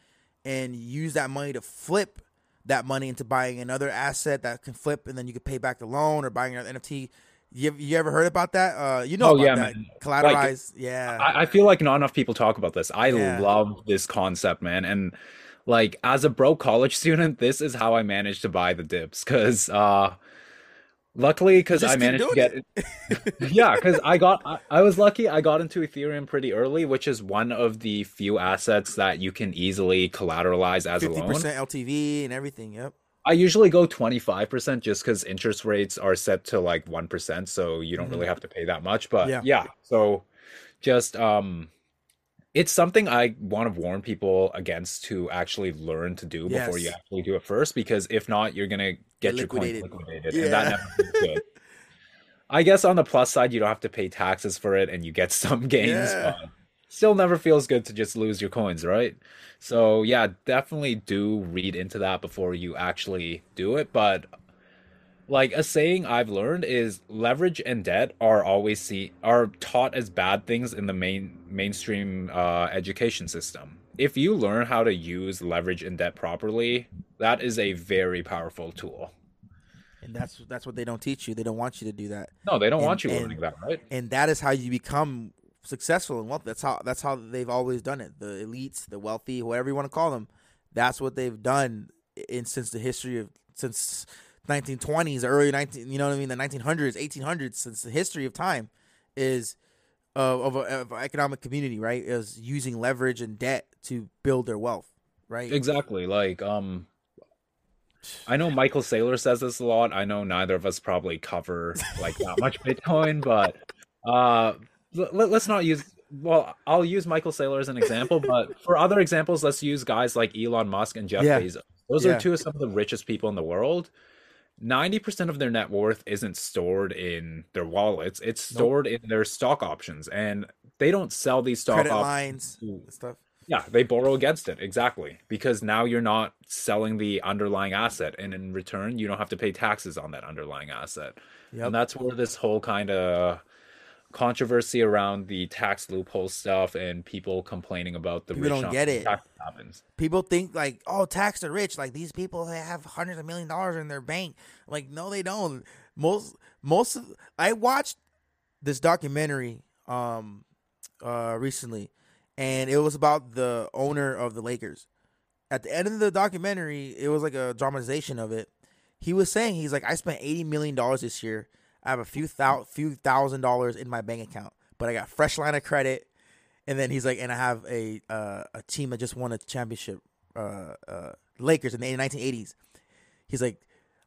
and use that money to flip that money into buying another asset that can flip, and then you can pay back the loan or buying another NFT. You, you ever heard about that? Uh, you know Oh, about yeah, that man. collateralized? yeah, I, I feel like not enough people talk about this. I Yeah. love this concept, man. And like as a broke college student, this is how I managed to buy the dips. Cause uh luckily because I managed to get yeah, because I got I, I was lucky I got into Ethereum pretty early, which is one of the few assets that you can easily collateralize as a loan. fifty percent LTV and everything. Yep. I usually go 25% just because interest rates are set to like 1%, so you don't really have to pay that much. But Yeah. yeah, so just um it's something I want to warn people against to actually learn to do before you actually do it first, because if not, you're gonna get your coins Liquidated. liquidated, Yeah. and that never feels good. [LAUGHS] I guess on the plus side, you don't have to pay taxes for it, and you get [LAUGHS] some gains, Yeah. but still never feels good to just lose your coins, right? So yeah, definitely do read into that before you actually do it. But like a saying I've learned is leverage and debt are always see are taught as bad things in the main mainstream uh, education system. If you learn how to use leverage and debt properly, that is a very powerful tool. And that's that's what they don't teach you. They don't want you to do that. No, they don't And- want you and- learning that, right? and that is how you become successful and wealthy. That's how that's how they've always done it. The elites, the wealthy, whatever you want to call them, that's what they've done in since the history of since 1920s, early 19, you know what I mean, the 1900s, 1800s, since the history of time is of, a, of an economic community, right? Is using leverage and debt to build their wealth, right? Exactly. Like, um, I know [SIGHS] Michael Saylor says this a lot. I know neither of us probably cover like that much [LAUGHS] Bitcoin, but uh, let, us not use. Well, I'll use Michael Saylor as an example, but [LAUGHS] for other examples, let's use guys like Elon Musk and Jeff Yeah. Bezos. Those Yeah. are two of some of the richest people in the world. 90% of their net worth isn't stored in their wallets, it's Nope. stored in their stock options. And they don't sell these stock Credit options. lines stuff. yeah, they borrow against it exactly because now you're not selling the underlying asset, and in return, you don't have to pay taxes on that underlying asset. Yep. And that's where this whole kind of controversy around the tax loophole stuff and people complaining about the People rich don't get it. people think like, oh, tax the rich. Like these people they have hundreds of million dollars in their bank. Like, no, they don't. Most most of I watched this documentary um uh recently and it was about the owner of the Lakers. At the end of the documentary, it was like a dramatization of it. He was saying he's like, I spent eighty million dollars this year. I have a few thou- few thousand dollars in my bank account, but I got fresh line of credit. And then he's like, and I have a uh, a team that just won a championship, uh, uh, Lakers in the 1980s. He's like,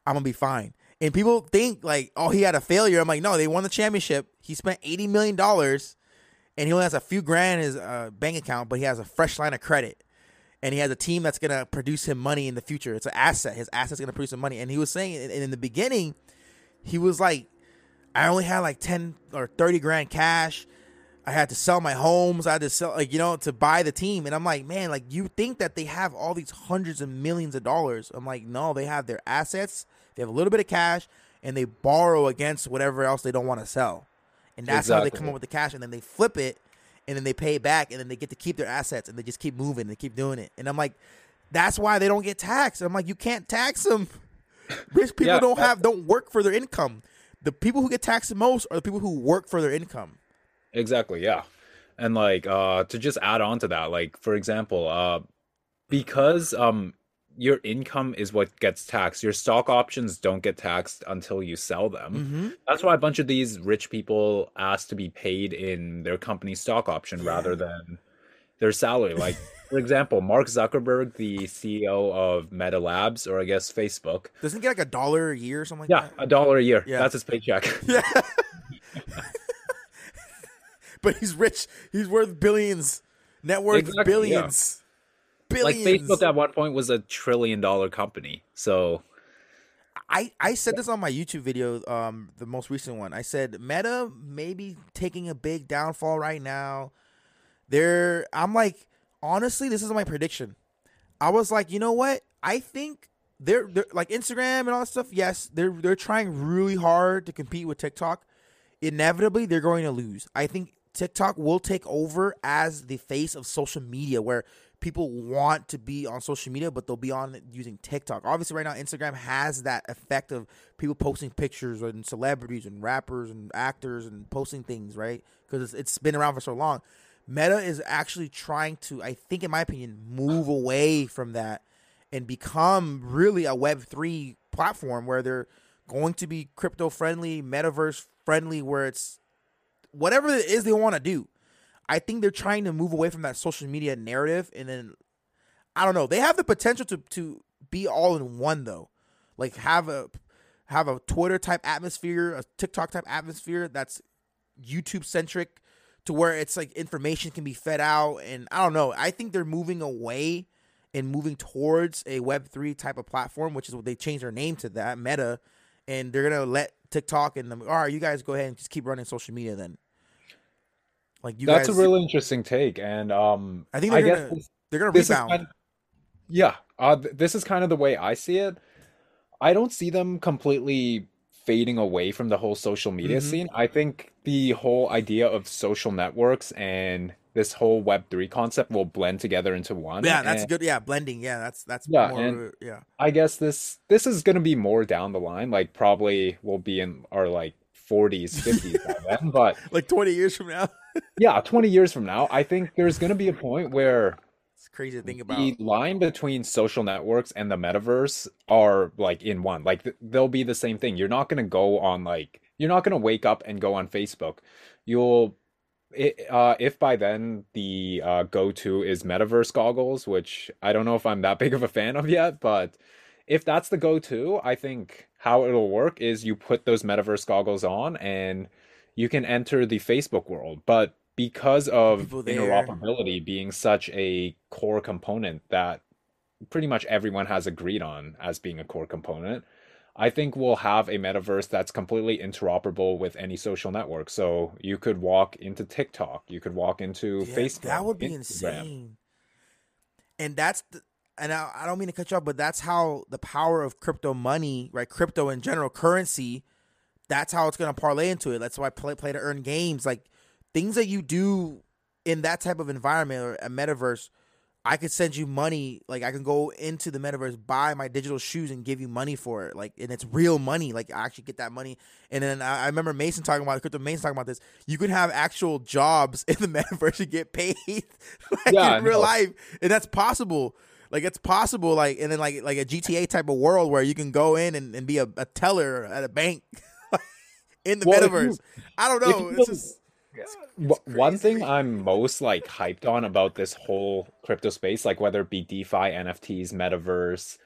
I'm gonna be fine. And people think like, oh, he had a failure. I'm like, no, they won the championship. He spent 80 million dollars, and he only has a few grand in his uh, bank account, but he has a fresh line of credit. and he has a team that's gonna produce him money in the future. It's an asset. His asset's gonna produce him money. And he was saying, and in the beginning, he was like, I only had like ten or thirty grand cash. I had to sell my homes. I had to sell, like, you know, to buy the team. And I'm like, man, like, you think that they have all these hundreds of millions of dollars. I'm like, no, they have their assets, they have a little bit of cash, and they borrow against whatever else they don't want to sell. And that's exactly. how they come up with the cash. And then they flip it, and then they pay it back, and then they get to keep their assets, and they just keep moving and keep doing it. And I'm like, that's why they don't get taxed. I'm like, you can't tax them. [LAUGHS] Rich people yeah, don't have, don't work for their income. The people who get taxed the most are the people who work for their income. Exactly, yeah. And like uh to just add on to that, like for example, uh because um your income is what gets taxed. Your stock options don't get taxed until you sell them. Mm-hmm. That's why a bunch of these rich people ask to be paid in their company stock option yeah. rather than their salary. Like, [LAUGHS] for example, Mark Zuckerberg, the CEO of Meta Labs, or I guess Facebook, doesn't he get like a dollar a year or something like yeah, that? Yeah, a dollar a year. Yeah. That's his paycheck. [LAUGHS] Yeah. [LAUGHS] but he's rich. He's worth billions. Net worth exactly, billions. Yeah. Billions. Like Facebook at one point was a trillion dollar company. So I, I said this on my YouTube video, um, the most recent one. I said Meta maybe taking a big downfall right now. They're I'm like, honestly, this is my prediction. I was like, you know what? I think they're, they're like Instagram and all that stuff. Yes, they're they're trying really hard to compete with TikTok. Inevitably, they're going to lose. I think TikTok will take over as the face of social media where people want to be on social media, but they'll be on using TikTok. Obviously, right now, Instagram has that effect of people posting pictures and celebrities and rappers and actors and posting things, right? Because it's, it's been around for so long. Meta is actually trying to, I think, in my opinion, move away from that and become really a Web3 platform where they're going to be crypto friendly, metaverse friendly, where it's whatever it is they want to do. I think they're trying to move away from that social media narrative, and then I don't know. They have the potential to to be all in one though, like have a have a Twitter type atmosphere, a TikTok type atmosphere that's YouTube centric, to where it's like information can be fed out, and I don't know. I think they're moving away and moving towards a Web three type of platform, which is what they changed their name to that Meta, and they're gonna let TikTok and them. All right, you guys go ahead and just keep running social media then. Like you That's guys, a really interesting take, and um, I think they're I gonna, guess this, they're gonna rebound. Kind of, yeah, uh, this is kind of the way I see it. I don't see them completely fading away from the whole social media mm-hmm. scene. I think the whole idea of social networks and this whole Web three concept will blend together into one. Yeah, that's and, good. Yeah, blending. Yeah, that's that's yeah, more, yeah. I guess this this is gonna be more down the line. Like probably we'll be in our like 40s, 50s by [LAUGHS] then, but like 20 years from now. [LAUGHS] yeah, 20 years from now, I think there's going to be a point where it's crazy to think about. The line between social networks and the metaverse are like in one. Like they'll be the same thing. You're not going to go on like you're not going to wake up and go on Facebook. You'll it, uh, if by then the uh, go-to is metaverse goggles, which I don't know if I'm that [LAUGHS] big of a fan of yet, but if that's the go-to, I think how it'll work is you put those metaverse goggles on and you can enter the Facebook world. But because of interoperability being such a core component that pretty much everyone has agreed on as being a core component, I think we'll have a metaverse that's completely interoperable with any social network. So you could walk into TikTok, you could walk into yeah, Facebook. That would be Instagram. insane. And that's the, and I, I don't mean to cut you off, but that's how the power of crypto money, right? Crypto in general, currency, that's how it's going to parlay into it. That's why play play to earn games, like things that you do in that type of environment or a metaverse. I could send you money, like I can go into the metaverse, buy my digital shoes, and give you money for it, like, and it's real money. Like I actually get that money. And then I, I remember Mason talking about crypto. Mason talking about this. You can have actual jobs [LAUGHS] in the metaverse and get paid, [LAUGHS] like yeah, in real life, and that's possible. Like it's possible, like and then like like a GTA type of world where you can go in and, and be a, a teller at a bank [LAUGHS] in the well, metaverse. You, I don't know. It's it's, it's one thing I'm most like hyped on about this whole crypto space, like whether it be DeFi, NFTs, metaverse,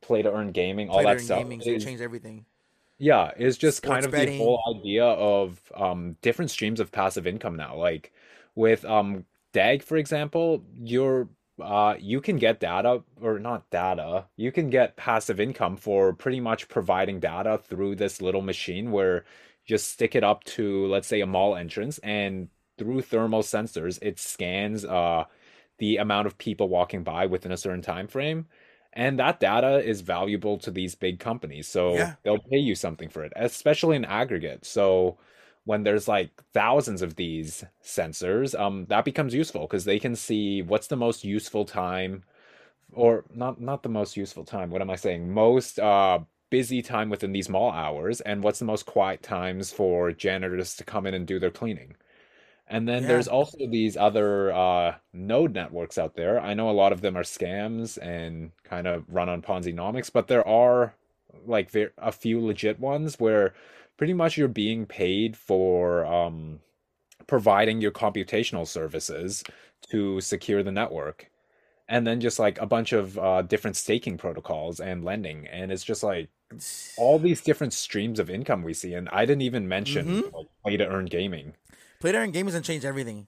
play to earn gaming, all that stuff, gaming, is, change everything. Yeah, it's just Sports kind of betting. the whole idea of um, different streams of passive income now. Like with um, DAG, for example, you're uh, you can get data or not data, you can get passive income for pretty much providing data through this little machine where just stick it up to, let's say, a mall entrance, and through thermal sensors, it scans uh, the amount of people walking by within a certain time frame. And that data is valuable to these big companies. So Yeah. they'll pay you something for it, especially in aggregate. So when there's like thousands of these sensors, um, that becomes useful because they can see what's the most useful time, or not not the most useful time. What am I saying? Most uh busy time within these mall hours, and what's the most quiet times for janitors to come in and do their cleaning. And then Yeah. there's also these other uh, node networks out there. I know a lot of them are scams and kind of run on Ponzi-nomics, but there are like a few legit ones where pretty much you're being paid for um, providing your computational services to secure the network. And then just like a bunch of uh, different staking protocols and lending. And it's just like all these different streams of income we see. And I didn't even mention Mhm. like play to earn gaming. Play to earn gaming is gonna change everything,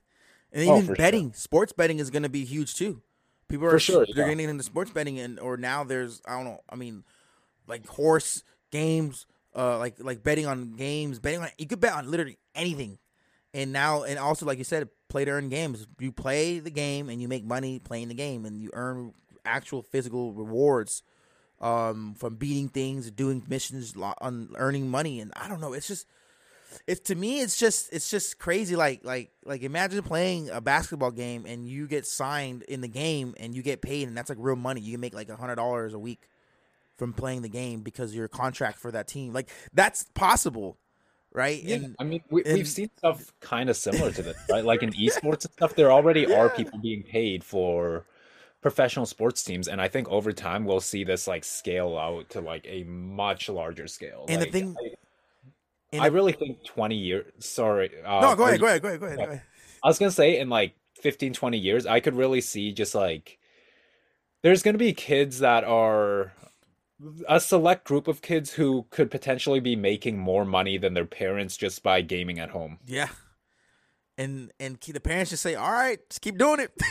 and Oh, even sure. betting, sports betting is gonna be huge too. People are For sure, they're yeah. getting into sports betting, and or now there's I don't know. I mean, like horse games, uh, like like betting on games, betting on you could bet on literally anything. And now, and also like you said, play to earn games. You play the game and you make money playing the game, and you earn actual physical rewards um, from beating things, doing missions, on earning money. And I don't know, it's just it's to me it's just it's just crazy like like like imagine playing a basketball game and you get signed in the game and you get paid and that's like real money you can make like a hundred dollars a week from playing the game because you're a contract for that team like that's possible right Yeah, and I mean, we, we've seen stuff kind of similar to this, right? Like in esports and stuff, there already are [LAUGHS] people being paid for professional sports teams, and I think over time we'll see this like scale out to like a much larger scale. And the thing- I, I the- really think 20 years. Sorry, uh, no go ahead go ahead go ahead go ahead, go ahead. I was gonna say in like 15, 20 years, I could really see just like there's gonna be kids that are a select group of kids who could potentially be making more money than their parents just by gaming at home. yeah and and the parents just say all right just keep doing it [LAUGHS]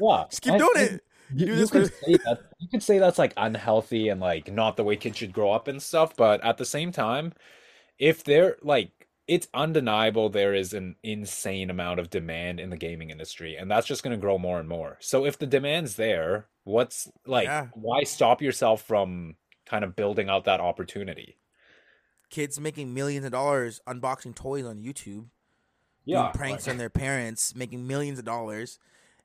Yeah, just keep I doing think it You, you could say that you could say that's like unhealthy and like not the way kids should grow up and stuff, but at the same time, if they're like it's undeniable there is an insane amount of demand in the gaming industry, and that's just going to grow more and more. So if the demand's there, what's like Yeah. why stop yourself from kind of building out that opportunity? kids making millions of dollars unboxing toys on youtube doing pranks like- on their parents, making millions of dollars,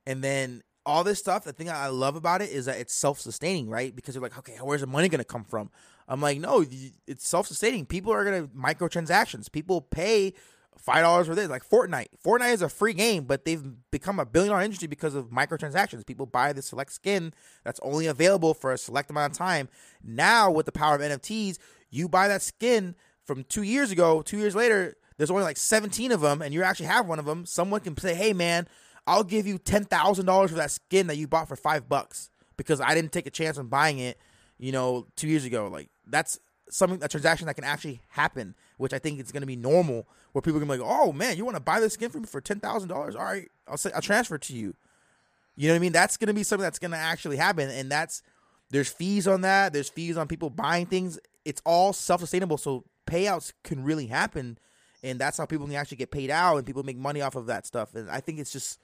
and then all this stuff. The thing I love about it is that it's self-sustaining, right? Because you're like, okay, where's the money gonna come from? I'm like, no, it's self-sustaining. People are gonna microtransactions. People pay five dollars for this, like Fortnite. Fortnite is a free game, but they've become a billion dollar industry because of microtransactions. People buy the select skin that's only available for a select amount of time. Now with the power of NFTs, you buy that skin from two years ago. Two years later, there's only like 17 of them, and you actually have one of them. Someone can say, "Hey, man, I'll give you ten thousand dollars for that skin that you bought for five bucks because I didn't take a chance on buying it." You know, two years ago, like that's something a transaction that can actually happen, which I think is going to be normal. Where people can be like, "Oh man, you want to buy this skin from me for ten thousand dollars? All right, I'll say I'll transfer it to you." You know what I mean? That's going to be something that's going to actually happen, and that's there's fees on that. There's fees on people buying things. It's all self sustainable, so payouts can really happen, and that's how people can actually get paid out, and people make money off of that stuff. And I think it's just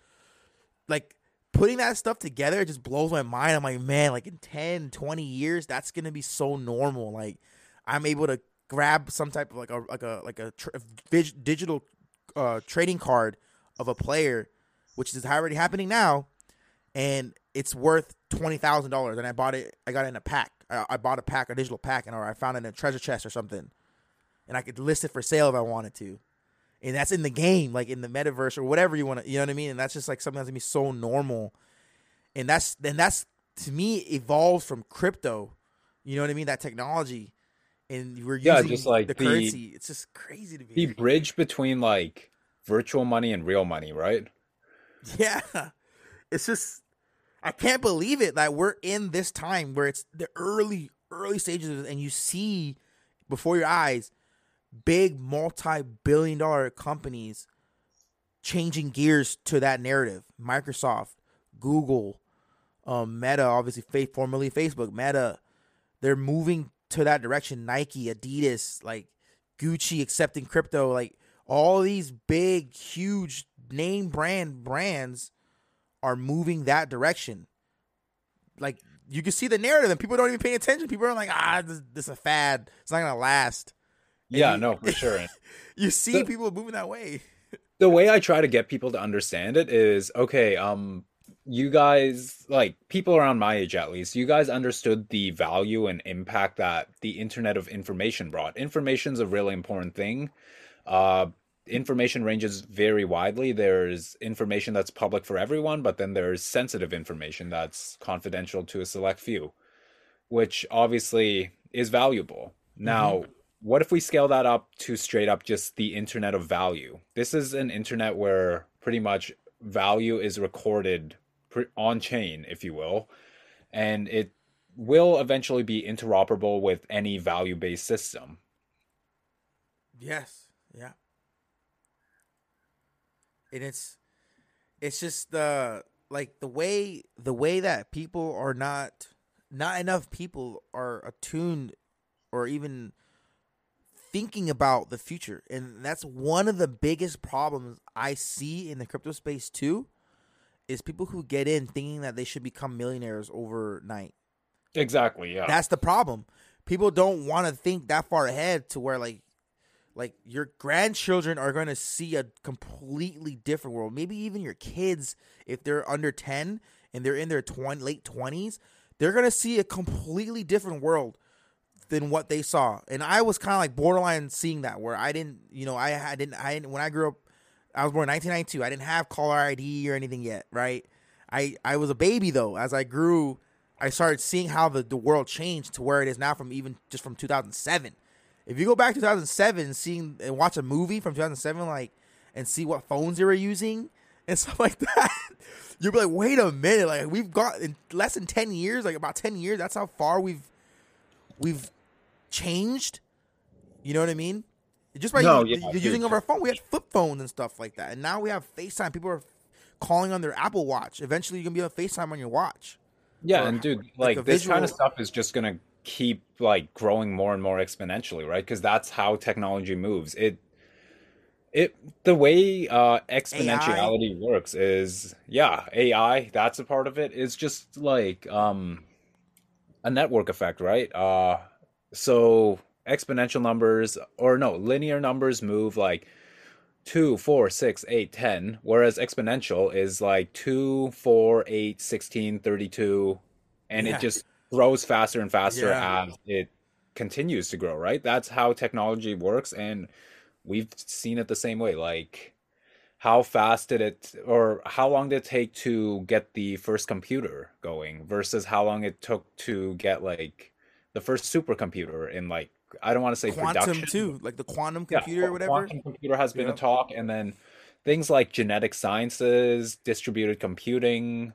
like putting that stuff together it just blows my mind. I'm like, man, like in 10, 20 years, that's gonna be so normal. Like I'm able to grab some type of like a like a like a tr- digital uh, trading card of a player, which is already happening now, and it's worth twenty thousand dollars. And I bought it. I got it in a pack. I, I bought a pack, a digital pack, and or I found it in a treasure chest or something, and I could list it for sale if I wanted to. And that's in the game, like in the metaverse or whatever you want to, you know what I mean. And that's just like something that's gonna be so normal, and that's then that's to me evolves from crypto. You know what I mean? That technology, and we're Yeah, using just like the, the- currency. It's just crazy to me. The bridge between like virtual money and real money, right? Yeah. It's just I can't believe it that we're in this time where it's the early, early stages of it, and you see before your eyes big multi billion dollar companies changing gears to that narrative. Microsoft, Google, um, Meta, obviously, formerly Facebook, Meta, they're moving to that direction. Nike, Adidas, like Gucci accepting crypto, like all these big, huge name brand brands are moving that direction. Like you can see the narrative, and people don't even pay attention. People are like, ah, this, this is a fad. It's not gonna last. Yeah, you, no, for sure. [LAUGHS] you see the, people moving that way. the way I try to get people to understand it is okay. Um, you guys like people around my age at least you guys understood the value and impact that the internet of information brought information's a really important thing uh information ranges very widely there's information that's public for everyone but then there's sensitive information that's confidential to a select few which obviously is valuable now mm-hmm. What if we scale that up to straight up just the internet of value this is an internet where pretty much value is recorded on chain, if you will, and it will eventually be interoperable with any value based system. Yes. Yeah. And it's it's just the like the way the way that people are not not enough people are attuned or even thinking about the future and that's one of the biggest problems i see in the crypto space too is people who get in thinking that they should become millionaires overnight. Exactly, yeah. That's the problem. People don't want to think that far ahead to where like like your grandchildren are going to see a completely different world. Maybe even your kids if they're under 10 and they're in their 20 late 20s, they're going to see a completely different world than what they saw. And I was kind of like borderline seeing that where I didn't, you know, I, I didn't I didn't when I grew up I was born in 1992. I didn't have caller ID or anything yet, right? I I was a baby though. As I grew, I started seeing how the, the world changed to where it is now from even just from 2007. If you go back to 2007 seeing and watch a movie from 2007 like and see what phones they were using and [LAUGHS] stuff like that, you'll be like, "Wait a minute, like we've got in less than 10 years, like about 10 years, that's how far we've we've changed." You know what I mean? Just by no, using, yeah, using of our phone, we had flip phones and stuff like that, and now we have FaceTime. People are calling on their Apple Watch. Eventually, you're gonna be on FaceTime on your watch. Yeah, or, and dude, like, like this visual... kind of stuff is just gonna keep like growing more and more exponentially, right? Because that's how technology moves. It it the way uh exponentiality AI? works is yeah ai that's a part of it. it is just like um a network effect right uh so exponential numbers or no linear numbers move like 2 4 6 8 10 whereas exponential is like 2 4 8 16 32 and yeah. it just grows faster and faster yeah. as it continues to grow right that's how technology works and we've seen it the same way like how fast did it or how long did it take to get the first computer going versus how long it took to get like the first supercomputer in like I don't want to say quantum production. too, like the quantum computer yeah, or whatever. Quantum computer has been yeah. a talk, and then things like genetic sciences, distributed computing,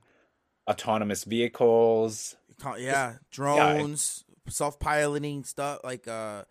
autonomous vehicles. Yeah, drones, yeah. self-piloting stuff like uh,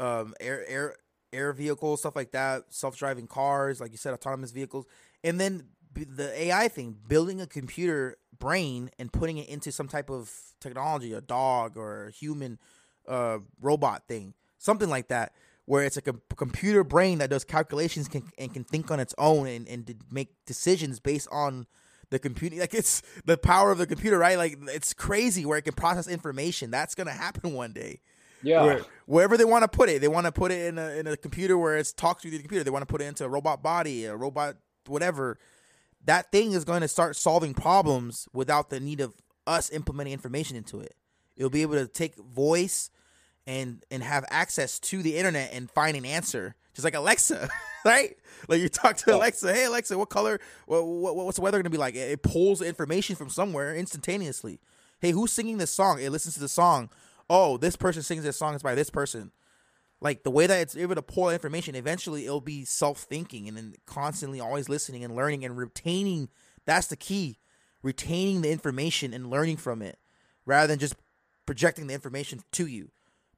um, air air air vehicles, stuff like that, self-driving cars, like you said, autonomous vehicles, and then the AI thing, building a computer brain and putting it into some type of technology, a dog or a human uh, robot thing, something like that, where it's like a computer brain that does calculations can, and can think on its own and, and make decisions based on the computer. Like it's the power of the computer, right? Like it's crazy where it can process information. That's gonna happen one day. Yeah. Where, wherever they want to put it, they want to put it in a in a computer where it's talks to the computer. They want to put it into a robot body, a robot whatever. That thing is going to start solving problems without the need of us implementing information into it. It'll be able to take voice and and have access to the internet and find an answer, just like Alexa, [LAUGHS] right? Like you talk to Alexa, hey Alexa, what color? What, what what's the weather going to be like? It pulls information from somewhere instantaneously. Hey, who's singing this song? It listens to the song. Oh, this person sings this song. It's by this person. Like the way that it's able to pull information, eventually it'll be self thinking and then constantly always listening and learning and retaining. That's the key. Retaining the information and learning from it rather than just projecting the information to you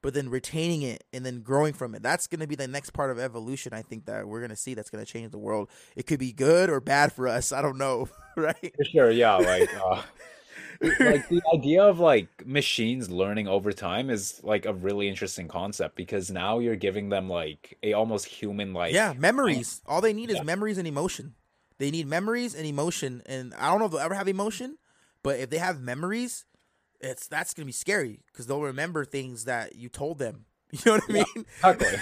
but then retaining it and then growing from it. That's going to be the next part of evolution. I think that we're going to see that's going to change the world. It could be good or bad for us. I don't know, [LAUGHS] right? For sure, yeah. Like, uh, like the [LAUGHS] idea of like machines learning over time is like a really interesting concept because now you're giving them like a almost human like yeah, um, memories. All they need is memories and emotion. They need memories and emotion, and I don't know if they'll ever have emotion, but if they have memories, it's that's gonna be scary because they'll remember things that you told them. [LAUGHS] You know what I mean? exactly.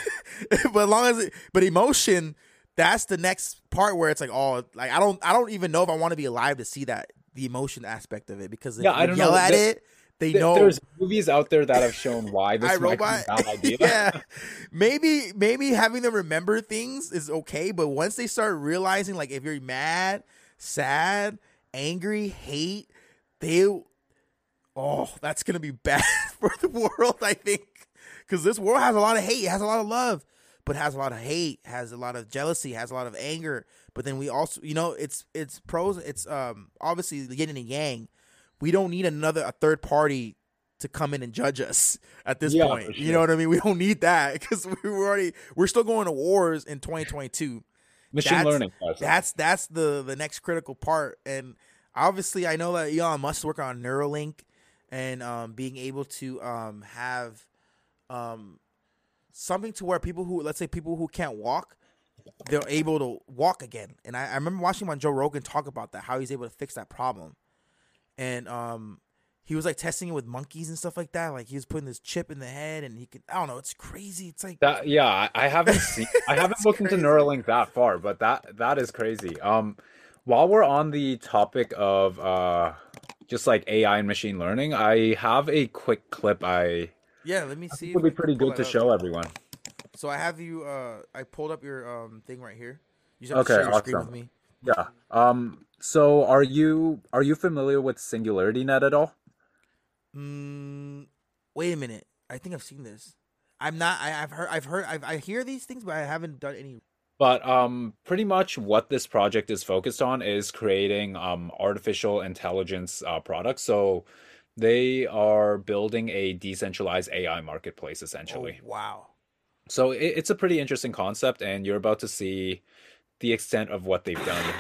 [LAUGHS] but as long as it, but emotion, that's the next part where it's like, oh, like I don't, I don't even know if I want to be alive to see that the emotion aspect of it because Yeah, I don't yell know. at There- it, they Th- know. There's movies out there that have shown [LAUGHS] why this I might be robot. a bad [LAUGHS] idea. yeah, maybe maybe having them remember things is okay, but once they start realizing, like if you're mad, sad, angry, hate, they, oh, that's gonna be [LAUGHS] bad for the world. I think because this world has a lot of hate, it has a lot of love, but has a lot of hate, has a lot of jealousy, has a lot of anger. But then we also, you know, it's it's pros. It's um obviously the yin and the yang. We don't need another a third party to come in and judge us at this Yeah, point. for You know what I mean? [LAUGHS] We don't need that because we were already we're still going to wars in 2022. Machine That's- learning. process. That's that's the the next critical part, and obviously I know that Elon Musk work on Neuralink and um, being able to um, have um, something to where people who let's say people who can't walk they're able to walk again. And I, I remember watching on Joe Rogan talk about that, how he's able to fix that problem. And um, he was like testing it with monkeys and stuff like that. Like he was putting this chip in the head, and he could I don't know, it's crazy. It's like That yeah, I, haven't [LAUGHS] seen I haven't looked into. Neuralink that far, but that that is crazy. Um while we're on the topic of uh just like AI and machine learning, I have a quick clip I yeah. Let me see. if would be pretty good to up. show everyone. So I have you. Uh, I pulled up your um thing right here. You just have to Okay, share your screen awesome. with me. Yeah. Um so are you are you familiar with Singularity Net at all? Mm, wait a minute. I think I've seen this. I'm not. I, I've heard. I've heard. I've, I hear these things, but I haven't done any. But um, pretty much what this project is focused on is creating um, artificial intelligence uh, products. So they are building a decentralized AI marketplace, essentially. Oh, wow. So it, it's a pretty interesting concept, and you're about to see the extent of what they've done.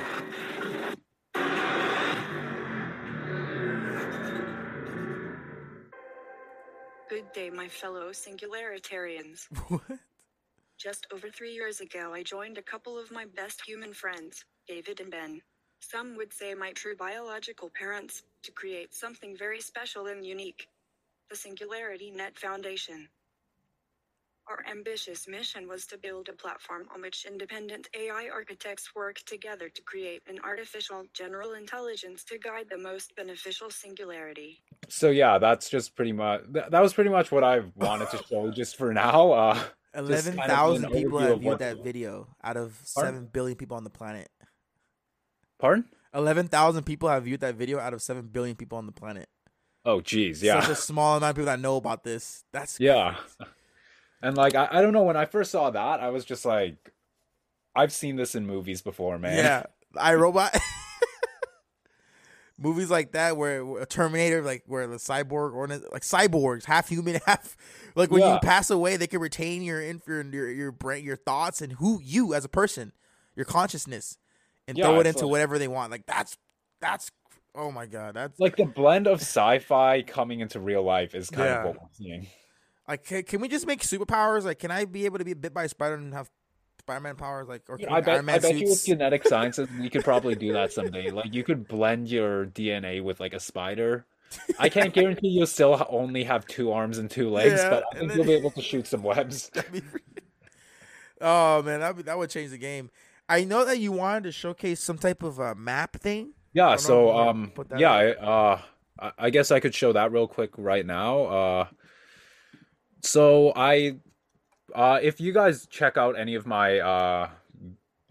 Good day, my fellow singularitarians. [LAUGHS] What? Just over three years ago, I joined a couple of my best human friends, David and Ben. Some would say my true biological parents, to create something very special and unique the Singularity Net Foundation. Our ambitious mission was to build a platform on which independent AI architects work together to create an artificial general intelligence to guide the most beneficial singularity. So yeah, that's just pretty much that, that was pretty much what I wanted to [LAUGHS] show just for now. Uh, Just Eleven kind of people have viewed that video out of Pardon? seven billion people on the planet. Pardon? Eleven thousand people have viewed that video out of seven billion people on the planet. Oh, geez, yeah. Such a small amount of people that know about this. That's Yeah. And like I, I don't know, when I first saw that, I was just like I've seen this in movies before, man. Yeah, [LAUGHS] iRobot. [LAUGHS] Movies like that, where where a Terminator, like where the cyborg or like cyborgs, half human, [LAUGHS] half like when you pass away, they can retain your your your, your brain, your thoughts, and who you as a person, your consciousness, and Yeah, throw it into like- whatever they want. Like that's that's oh my god, that's Like the blend of sci-fi coming into real life is kind Yeah. of what we're seeing. like can, can we just make superpowers? Like, can I be able to be bit by a spider and have Spider-Man powers? Like, or can I bet I bet you with genetic [LAUGHS] sciences we could probably do that someday. Like you could blend your DNA with like a spider. I [LAUGHS] can't guarantee you'll still only have two arms and two legs, Yeah, but I think then- you'll be able to shoot some [LAUGHS] webs. Be oh man, that that would change the game. I know that you wanted to showcase some type of uh, map thing. Yeah, don't know if so um yeah. I, uh I guess I could show that real quick right now. Uh so I uh if you guys check out any of my uh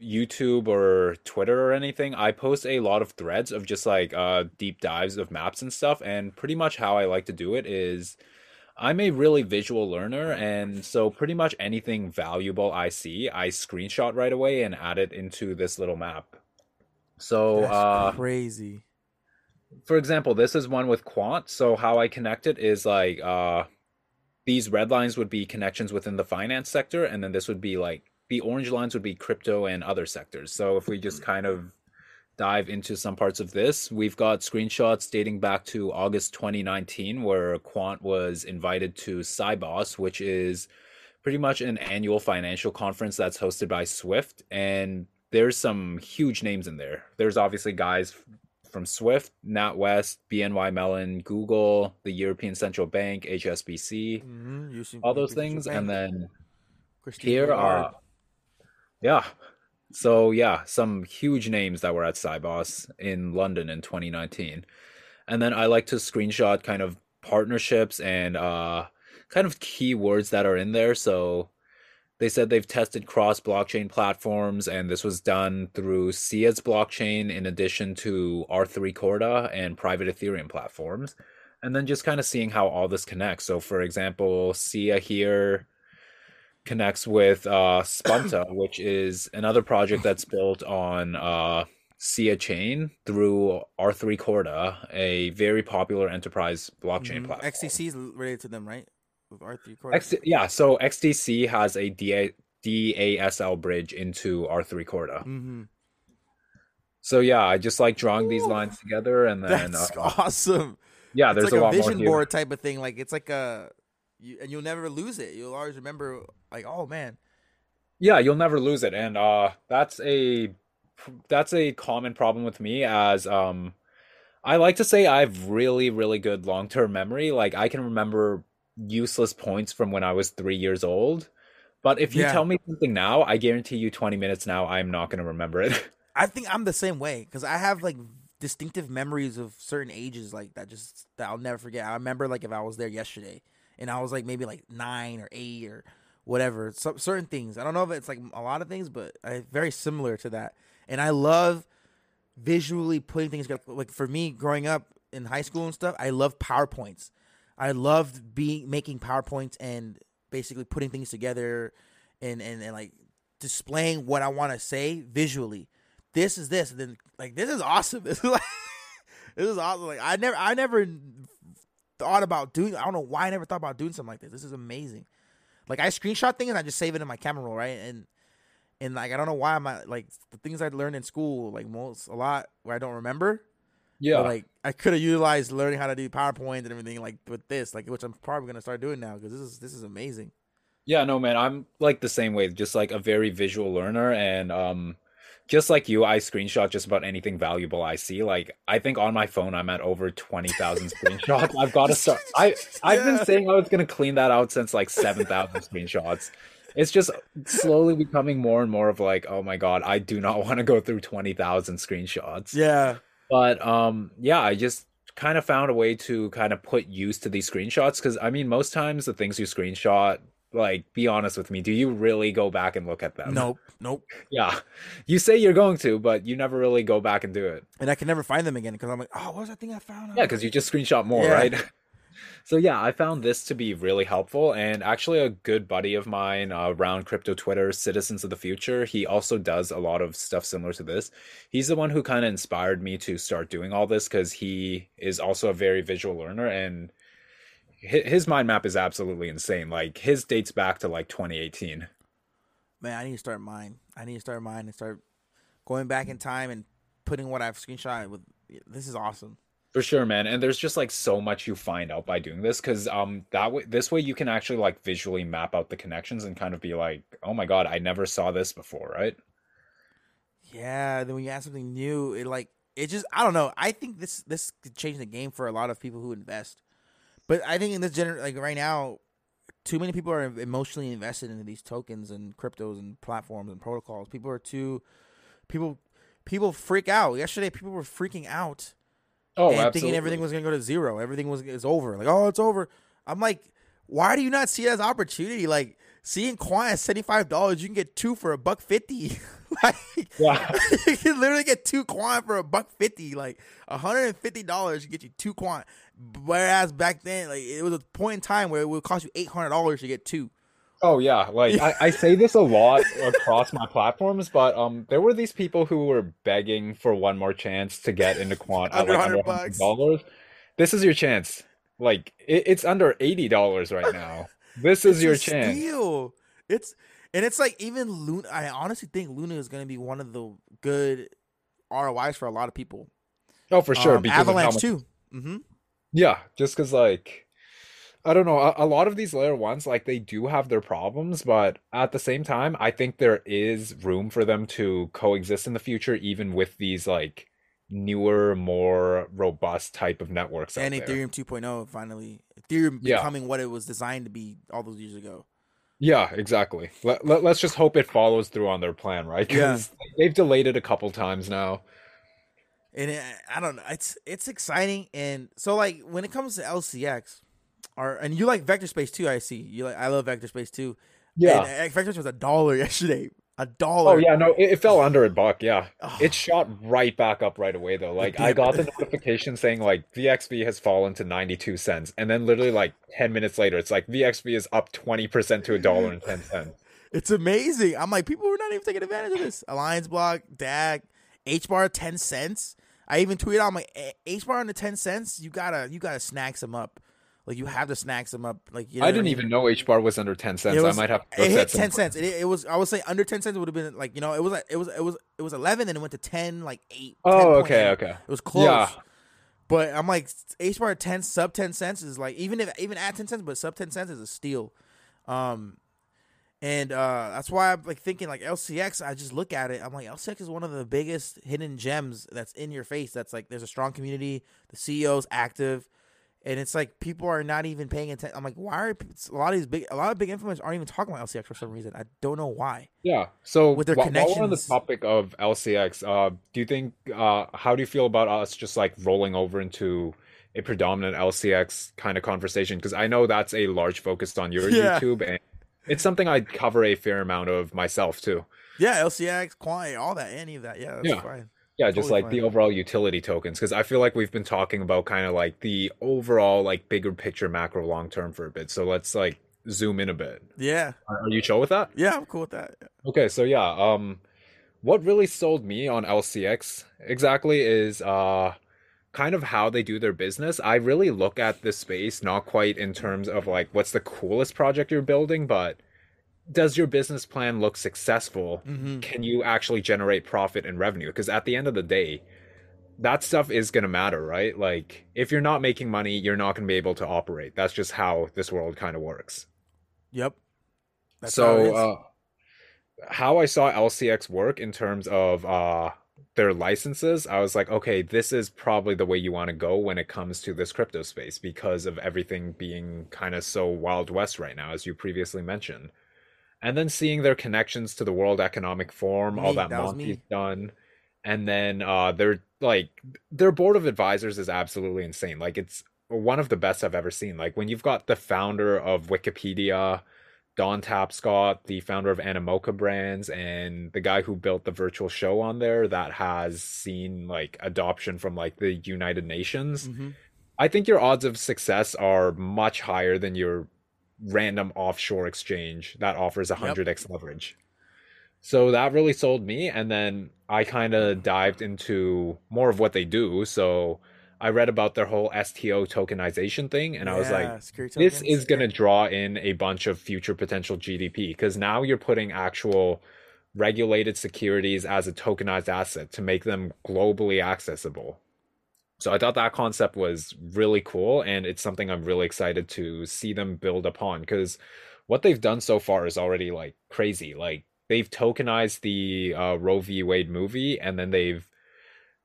YouTube or Twitter or anything, I post a lot of threads of just like uh deep dives of maps and stuff and pretty much how I like to do it is I'm a really visual learner and so pretty much anything valuable I see, I screenshot right away and add it into this little map. So uh crazy. for example, this is one with quant. So how I connect it is like uh these red lines would be connections within the finance sector, and then this would be like the orange lines would be crypto and other sectors. So if we just kind of dive into some parts of this. We've got screenshots dating back to August 2019, where Quant was invited to Sibos, which is pretty much an annual financial conference that's hosted by Swift. And there's some huge names in there. There's obviously guys from Swift, NatWest, BNY Mellon, Google, the European Central Bank, HSBC, mm-hmm. all those things. And then Christine here are, yeah, so yeah, some huge names that were at Sibos in London in 2019. And then I like to screenshot kind of partnerships and uh kind of keywords that are in there. So they said they've tested cross blockchain platforms and this was done through SIA's blockchain in addition to R3 Corda and private Ethereum platforms. And then just kind of seeing how all this connects. So for example, SIA here connects with uh, [CLEARS THROAT] Spunta, which is another project that's built on uh, SIA chain through R3 Corda, a very popular enterprise blockchain mm-hmm. platform. XDC is related to them, right? With R3 Corda. X- yeah, so XDC has a DA- DASL bridge into R3 Corda. Mm-hmm. So yeah, I just like drawing Ooh, these lines together, and then that's uh, [LAUGHS] awesome. Yeah, it's there's like a, a vision board type of thing. Like it's like a you, and you'll never lose it. You'll always remember, like, oh man. Yeah, you'll never lose it, and uh, that's a that's a common problem with me. As um, I like to say, I have really, really good long term memory. Like I can remember useless points from when I was three years old. But if you yeah. tell me something now, I guarantee you 20 minutes now, I'm not going to remember it. [LAUGHS] I think I'm the same way because I have like distinctive memories of certain ages like that just that I'll never forget. I remember like if I was there yesterday and I was like maybe like nine or eight or whatever. Some certain things. I don't know if it's like a lot of things, but I, very similar to that. And I love visually putting things together. Like for me, growing up in high school and stuff, I love powerpoints. I loved being making powerpoints and basically putting things together and and, and like displaying what I want to say visually. This is this, and then like this is awesome. [LAUGHS] This is like this is awesome. Like I never I never thought about doing. I don't know why I never thought about doing something like this. This is amazing. Like I screenshot things and I just save it in my camera roll, right? And and like I don't know why I'm like the things I learned in school, like most a lot where I don't remember. Yeah, but, like I could have utilized learning how to do PowerPoint and everything like with this, like which I'm probably gonna start doing now because this is this is amazing. Yeah, no man, I'm like the same way, just like a very visual learner, and um, just like you, I screenshot just about anything valuable I see. Like I think on my phone I'm at over twenty thousand screenshots. I've got to start. I I've yeah. been saying I was gonna clean that out since like seven thousand screenshots. It's just slowly becoming more and more of like, oh my god, I do not want to go through twenty thousand screenshots. Yeah. But um, yeah, I just kind of found a way to kind of put use to these screenshots because I mean, most times the things you screenshot like, be honest with me. Do you really go back and look at them? Nope. Nope. Yeah. You say you're going to, but you never really go back and do it. And I can never find them again because I'm like, oh, what was that thing I found? Yeah, because you just screenshot more, yeah. right? [LAUGHS] so yeah, I found this to be really helpful. And actually, a good buddy of mine uh, around crypto Twitter, Citizens of the Future, he also does a lot of stuff similar to this. He's the one who kind of inspired me to start doing all this because he is also a very visual learner and his mind map is absolutely insane. Like his dates back to like 2018. Man, I need to start mine. I need to start mine and start going back in time and putting what I've screenshot with. This is awesome. For sure, man. And there's just like so much you find out by doing this because um that way this way you can actually like visually map out the connections and kind of be like, oh my god, I never saw this before, right? Yeah. Then when you add something new, it like it just I don't know. I think this this could change the game for a lot of people who invest but I think in this gener like right now, too many people are emotionally invested into these tokens and cryptos and platforms and protocols. People are too people people freak out. Yesterday people were freaking out. Oh, and absolutely. thinking everything was gonna go to zero. Everything was is over. Like, oh, it's over. I'm like, why do you not see it as opportunity? Like seeing Quant at seventy five dollars, you can get two for a buck fifty. [LAUGHS] like, yeah. [LAUGHS] you can literally get two Quant for a buck fifty. Like hundred and fifty dollars to get you two Quant. Whereas back then, like it was a point in time where it would cost you eight hundred dollars to get two. Oh yeah, like I, I say this a lot [LAUGHS] across my platforms, but um, there were these people who were begging for one more chance to get into quant at like under hundred dollars. This is your chance. Like it, it's under eighty dollars right now. This is your chance. Steal. It's and it's like even Luna. I honestly think Luna is going to be one of the good ROIs for a lot of people. Oh, for sure. Um, because Avalanche much- too. Mm-hmm. Yeah, just because like I don't know, a, a lot of these layer ones like they do have their problems, but at the same time, I think there is room for them to coexist in the future, even with these like newer, more robust type of networks out And there. Ethereum 2.0 finally, Ethereum Yeah. becoming what it was designed to be all those years ago. Yeah, exactly. Let, let, let's just hope it follows through on their plan, right? Yeah. Because they've delayed it a couple times now. and it, I don't know. It's it's exciting, and so like when it comes to LCX, or and you like Vector Space too. I see you like. I love Vector Space too. Yeah. and, uh, Vector Space was a dollar [LAUGHS] yesterday. A dollar. Oh yeah, no, it, it fell under a buck. Yeah, Oh. it shot right back up right away though. Like I got the notification saying like VXV has fallen to ninety two cents, and then literally like ten minutes later, it's like VXV is up twenty percent to a dollar and ten cents. [LAUGHS] It's amazing. I'm like, people were not even taking advantage of this. Alliance Block, DAG, H bar ten cents. I even tweeted out, I'm like, "Eh, H bar under ten cents. You gotta, you gotta snack some up. Like you have to snack some up. Like you know I didn't mean? even know H bar was under ten cents. Was- I might have to It hit ten cents. It, it was. I would say under ten cents would have been like you know it was like it was it was it was eleven and it went to ten like eight. Oh, okay, 10.8. okay. It was close. Yeah. But I'm like H bar ten sub ten cents is like even if even at ten cents, but sub ten cents is a steal. Um, and uh, that's why I'm like thinking like LCX. I just look at it. I'm like LCX is one of the biggest hidden gems that's in your face. That's like there's a strong community. The CEO's active, and it's like people are not even paying attention. I'm like, why are a lot of these big a lot of big influencers aren't even talking about LCX for some reason? I don't know why. Yeah. So With their wh- while we're on the topic of LCX, uh, do you think uh, how do you feel about us just like rolling over into a predominant LCX kind of conversation? Because I know that's a large focus on your [LAUGHS] Yeah. YouTube, and it's something I cover a fair amount of myself too. Yeah, LCX, Quant, all that, any of that. Yeah, that's Yeah. fine. Yeah, just Totally like the overall utility tokens, because I feel like we've been talking about kind of like the overall like bigger picture macro long term for a bit. So let's like zoom in a bit. Yeah, Are are you chill with that? yeah, I'm cool with that. Okay, so yeah, um what really sold me on LCX exactly is uh kind of how they do their business. I really look at this space not quite in terms of like what's the coolest project you're building, but does your business plan look successful? hmm Can you actually generate profit and revenue? Because at the end of the day, that stuff is going to matter, right? Like if you're not making money, you're not going to be able to operate. That's just how this world kind of works Yep. That's so is. uh how I saw LCX work in terms of uh their licenses, I was like, okay, this is probably the way you want to go when it comes to this crypto space because of everything being kind of so wild west right now, as you previously mentioned. And then seeing their connections to the World Economic Forum, all that that Monty's done. And then uh their like their board of advisors is absolutely insane. Like it's one of the best I've ever seen. Like when you've got the founder of Wikipedia, Don Tapscott, the founder of Animoca Brands, and the guy who built the virtual show on there that has seen like adoption from like the United Nations. Mhm. I think your odds of success are much higher than your random offshore exchange that offers 100x leverage. So that really sold me. And then I kind of dived into more of what they do. So I read about their whole STO tokenization thing, and I was like, this is going to draw in a bunch of future potential GDP because now you're putting actual regulated securities as a tokenized asset to make them globally accessible. So I thought that concept was really cool, and it's something I'm really excited to see them build upon because what they've done so far is already like crazy. Like they've tokenized the uh, Roe v. Wade movie, and then they've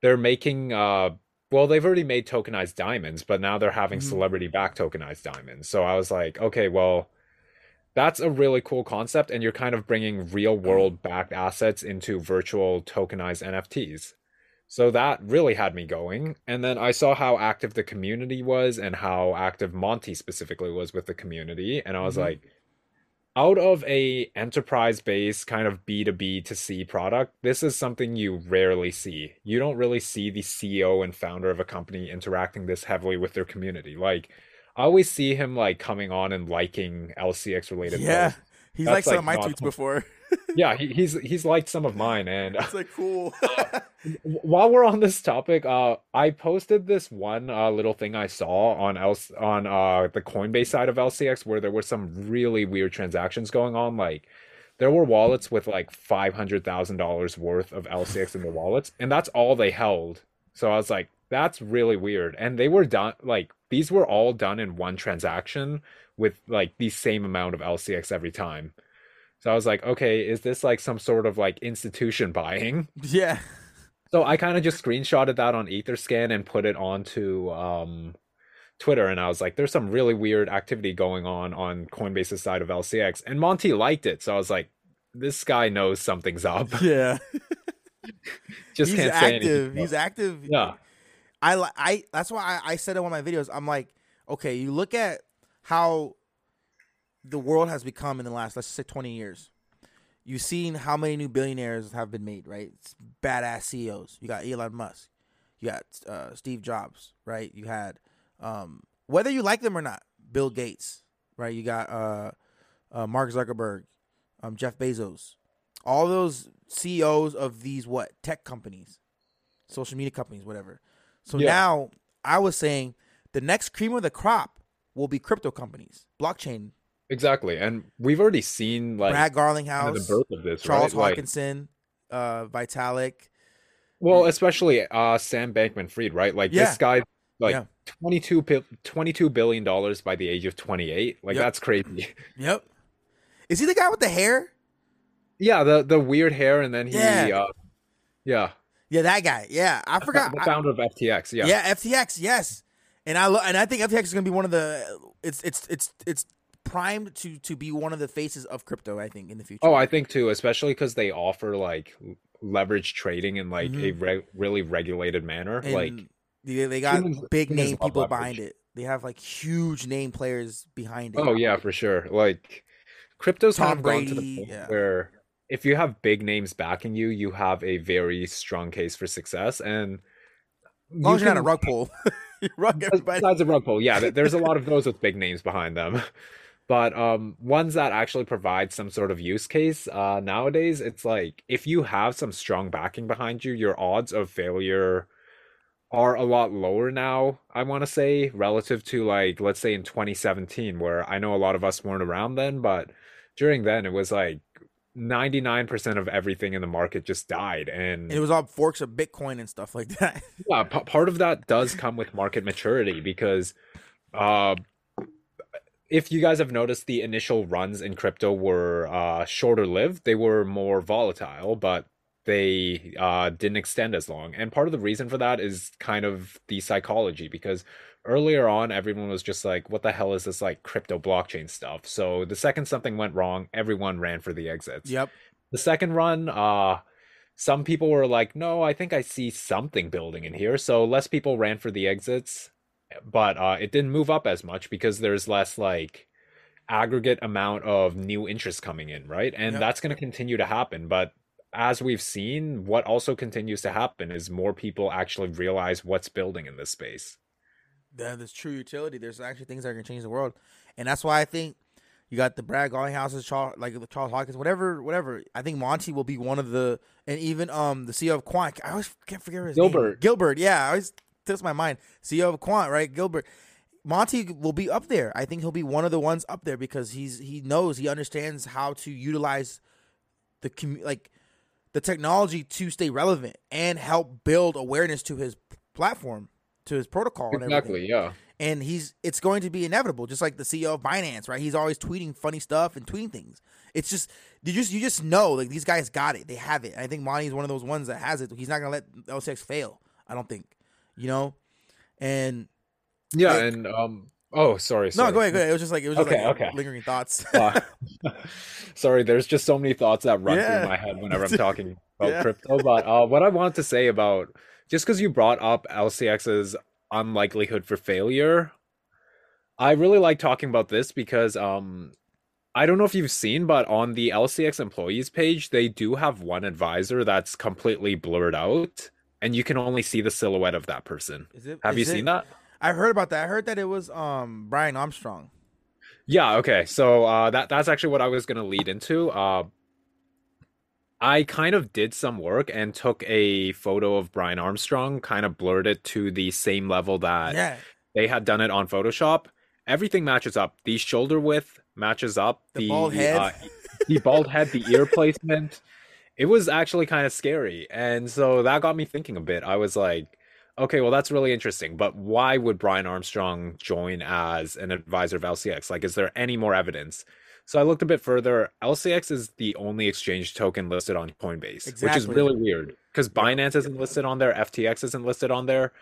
they're making uh well they've already made tokenized diamonds, but now they're having Mhm. celebrity back tokenized diamonds. So I was like, okay, well that's a really cool concept, and you're kind of bringing real world backed assets into virtual tokenized NFTs. So that really had me going. And then I saw how active the community was and how active Monty specifically was with the community. And I was Mhm. like, out of a enterprise based kind of B2B to C product, this is something you rarely see. You don't really see the CEO and founder of a company interacting this heavily with their community. Like I always see him like coming on and liking LCX related Yeah, posts. He's That's, like some like, of my tweets before. [LAUGHS] Yeah, he, he's he's liked some of mine and It's like cool. [LAUGHS] while we're on this topic, uh, I posted this one uh, little thing I saw on L on uh the Coinbase side of LCX where there were some really weird transactions going on. Like there were wallets with like five hundred thousand dollars worth of LCX in the wallets, and that's all they held. So I was like, that's really weird. And they were done like these were all done in one transaction with like the same amount of LCX every time. So I was like, okay, is this like some sort of like institution buying? Yeah. So I kind of just screenshotted that on Etherscan and put it onto um, Twitter, and I was like, "There's some really weird activity going on on Coinbase's side of LCX," and Monty liked it, so I was like, "This guy knows something's up." [LAUGHS] Yeah. [LAUGHS] just He's can't say active. anything. He's active. Yeah. I I that's why I, I said in one of my videos. I'm like, okay, you look at how the world has become in the last let's just say 20 years. You've seen how many new billionaires have been made, right? It's badass CEOs. You got Elon Musk. You got uh, Steve Jobs, right? You had um, whether you like them or not, Bill Gates, right? You got uh, uh, Mark Zuckerberg, um, Jeff Bezos, all those CEOs of these what tech companies, social media companies, whatever. So Yeah. now I was saying the next cream of the crop will be crypto companies, blockchain. Exactly, and we've already seen like Brad kind Garlinghouse, of the birth of this, Charles right? Like, uh, Vitalik. well, especially uh, Sam Bankman-Fried, right? Like Yeah. this guy, like Yeah. 22, 22 billion dollars by the age of 28. Like Yep. that's crazy. [LAUGHS] Yep. Is he the guy with the hair? yeah, the the weird hair, and then he, Yeah. uh, yeah, Yeah, that guy. Yeah, I forgot. the I- founder of FTX. Yeah, yeah. FTX. Yes, and I lo- and I think FTX is going to be one of the. It's it's it's it's primed to to be one of the faces of crypto. I think in the future. Oh, I think too, especially because they offer like leverage trading in like a re- really regulated manner. Mm-hmm. And like, they, they got humans- big humans name people leverage. behind it. They have like huge name players behind it. oh yeah, for sure. Like, crypto's kind Tom of gone to the point yeah. where if you have big names backing you, you have a very strong case for success. And As long as you you're not a rug pull, [LAUGHS] [LAUGHS] rug everybody. Besides a rug pull, yeah, there's a lot of those with big names behind them. [LAUGHS] But um, ones that actually provide some sort of use case uh, nowadays, it's like if you have some strong backing behind you, your odds of failure are a lot lower now, I want to say, relative to like, let's say in 2017, where I know a lot of us weren't around then, but during then it was like 99% of everything in the market just died. And And it was all forks of Bitcoin and stuff like that. [LAUGHS] yeah, p- part of that does come with market maturity because uh if you guys have noticed the initial runs in crypto were uh shorter lived, they were more volatile, but they uh didn't extend as long. And part of the reason for that is kind of the psychology because earlier on everyone was just like what the hell is this like crypto blockchain stuff? So the second something went wrong, everyone ran for the exits. yep. The second run, uh, some people were like, no, I think I see something building in here. So less people ran for the exits, but uh, it didn't move up as much because there's less like aggregate amount of new interest coming in, right? And Yep. that's going to continue to happen. But as we've seen, what also continues to happen is more people actually realize what's building in this space. There- There's true utility. There's actually things that can change the world, and that's why I think you got the Brad Garlinghouses, Charles, like the Charles Hawkins, whatever, whatever. I think Monty will be one of the, and even um the CEO of Quant. I always can't forget his name. Gilbert. Gilbert, yeah, I always tips my mind. CEO of Quant, right? Gilbert. Monty will be up there. I think he'll be one of the ones up there because he's he knows he understands how to utilize the commu- like the technology to stay relevant and help build awareness to his platform, to his protocol. And Exactly, yeah. and he's it's going to be inevitable just like the ceo of binance right he's always tweeting funny stuff and tweeting things it's just you just you just know like these guys got it they have it i think monty is one of those ones that has it he's not gonna let lcx fail i don't think you know and Yeah, Like- and um oh sorry, no go ahead go ahead it was just like it was just Okay, like okay. lingering thoughts [LAUGHS] Uh, [LAUGHS] sorry, there's just so many thoughts that run Yeah. through my head whenever [LAUGHS] I'm talking about Yeah. crypto. But uh, what I wanted to say about just because you brought up LCX's unlikelihood for failure, I really like talking about this because um, I don't know if you've seen, but on the LCX employees page, they do have one advisor that's completely blurred out, and you can only see the silhouette of that person. is it Have you it- seen that? i heard about that i heard that it was um brian armstrong Yeah, okay. So uh that that's actually what I was gonna lead into. Uh I kind of did some work and took a photo of Brian Armstrong, kind of blurred it to the same level that yeah they had done it on Photoshop. Everything matches up. The shoulder width matches up. The bald uh, head. the bald head, the ear placement. It was actually kind of scary. And so that got me thinking a bit. I was like, okay, well, that's really interesting. But why would Brian Armstrong join as an advisor of LCX? Like, is there any more evidence? So I looked a bit further. LCX is the only exchange token listed on Coinbase, exactly. which is really weird because Binance isn't listed on there, FTX isn't listed on there.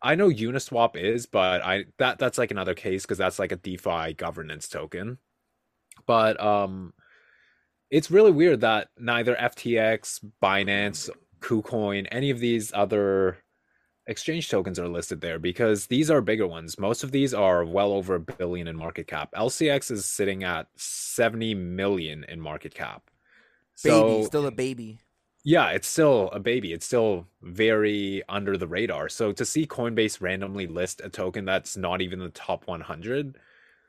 I know Uniswap is, but I that that's like another case because that's like a DeFi governance token. But um it's really weird that neither FTX, Binance, KuCoin, any of these other exchange tokens are listed there because these are bigger ones. Most of these are well over a billion in market cap. LCX is sitting at 70 million in market cap. Baby, so, still a baby. Yeah, it's still a baby. It's still very under the radar. So to see Coinbase randomly list a token that's not even the top 100,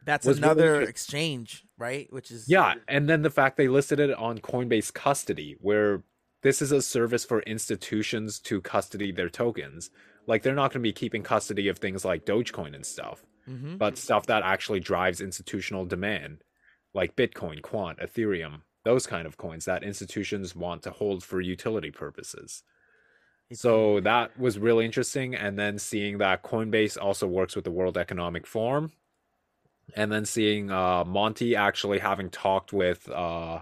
that's another really exchange, right? Which is Yeah, and then the fact they listed it on Coinbase custody where this is a service for institutions to custody their tokens. Like they're not going to be keeping custody of things like Dogecoin and stuff, mm-hmm. but stuff that actually drives institutional demand, like Bitcoin, Quant, Ethereum, those kind of coins that institutions want to hold for utility purposes. So that was really interesting. And then seeing that Coinbase also works with the World Economic Forum, and then seeing uh, Monty actually having talked with uh,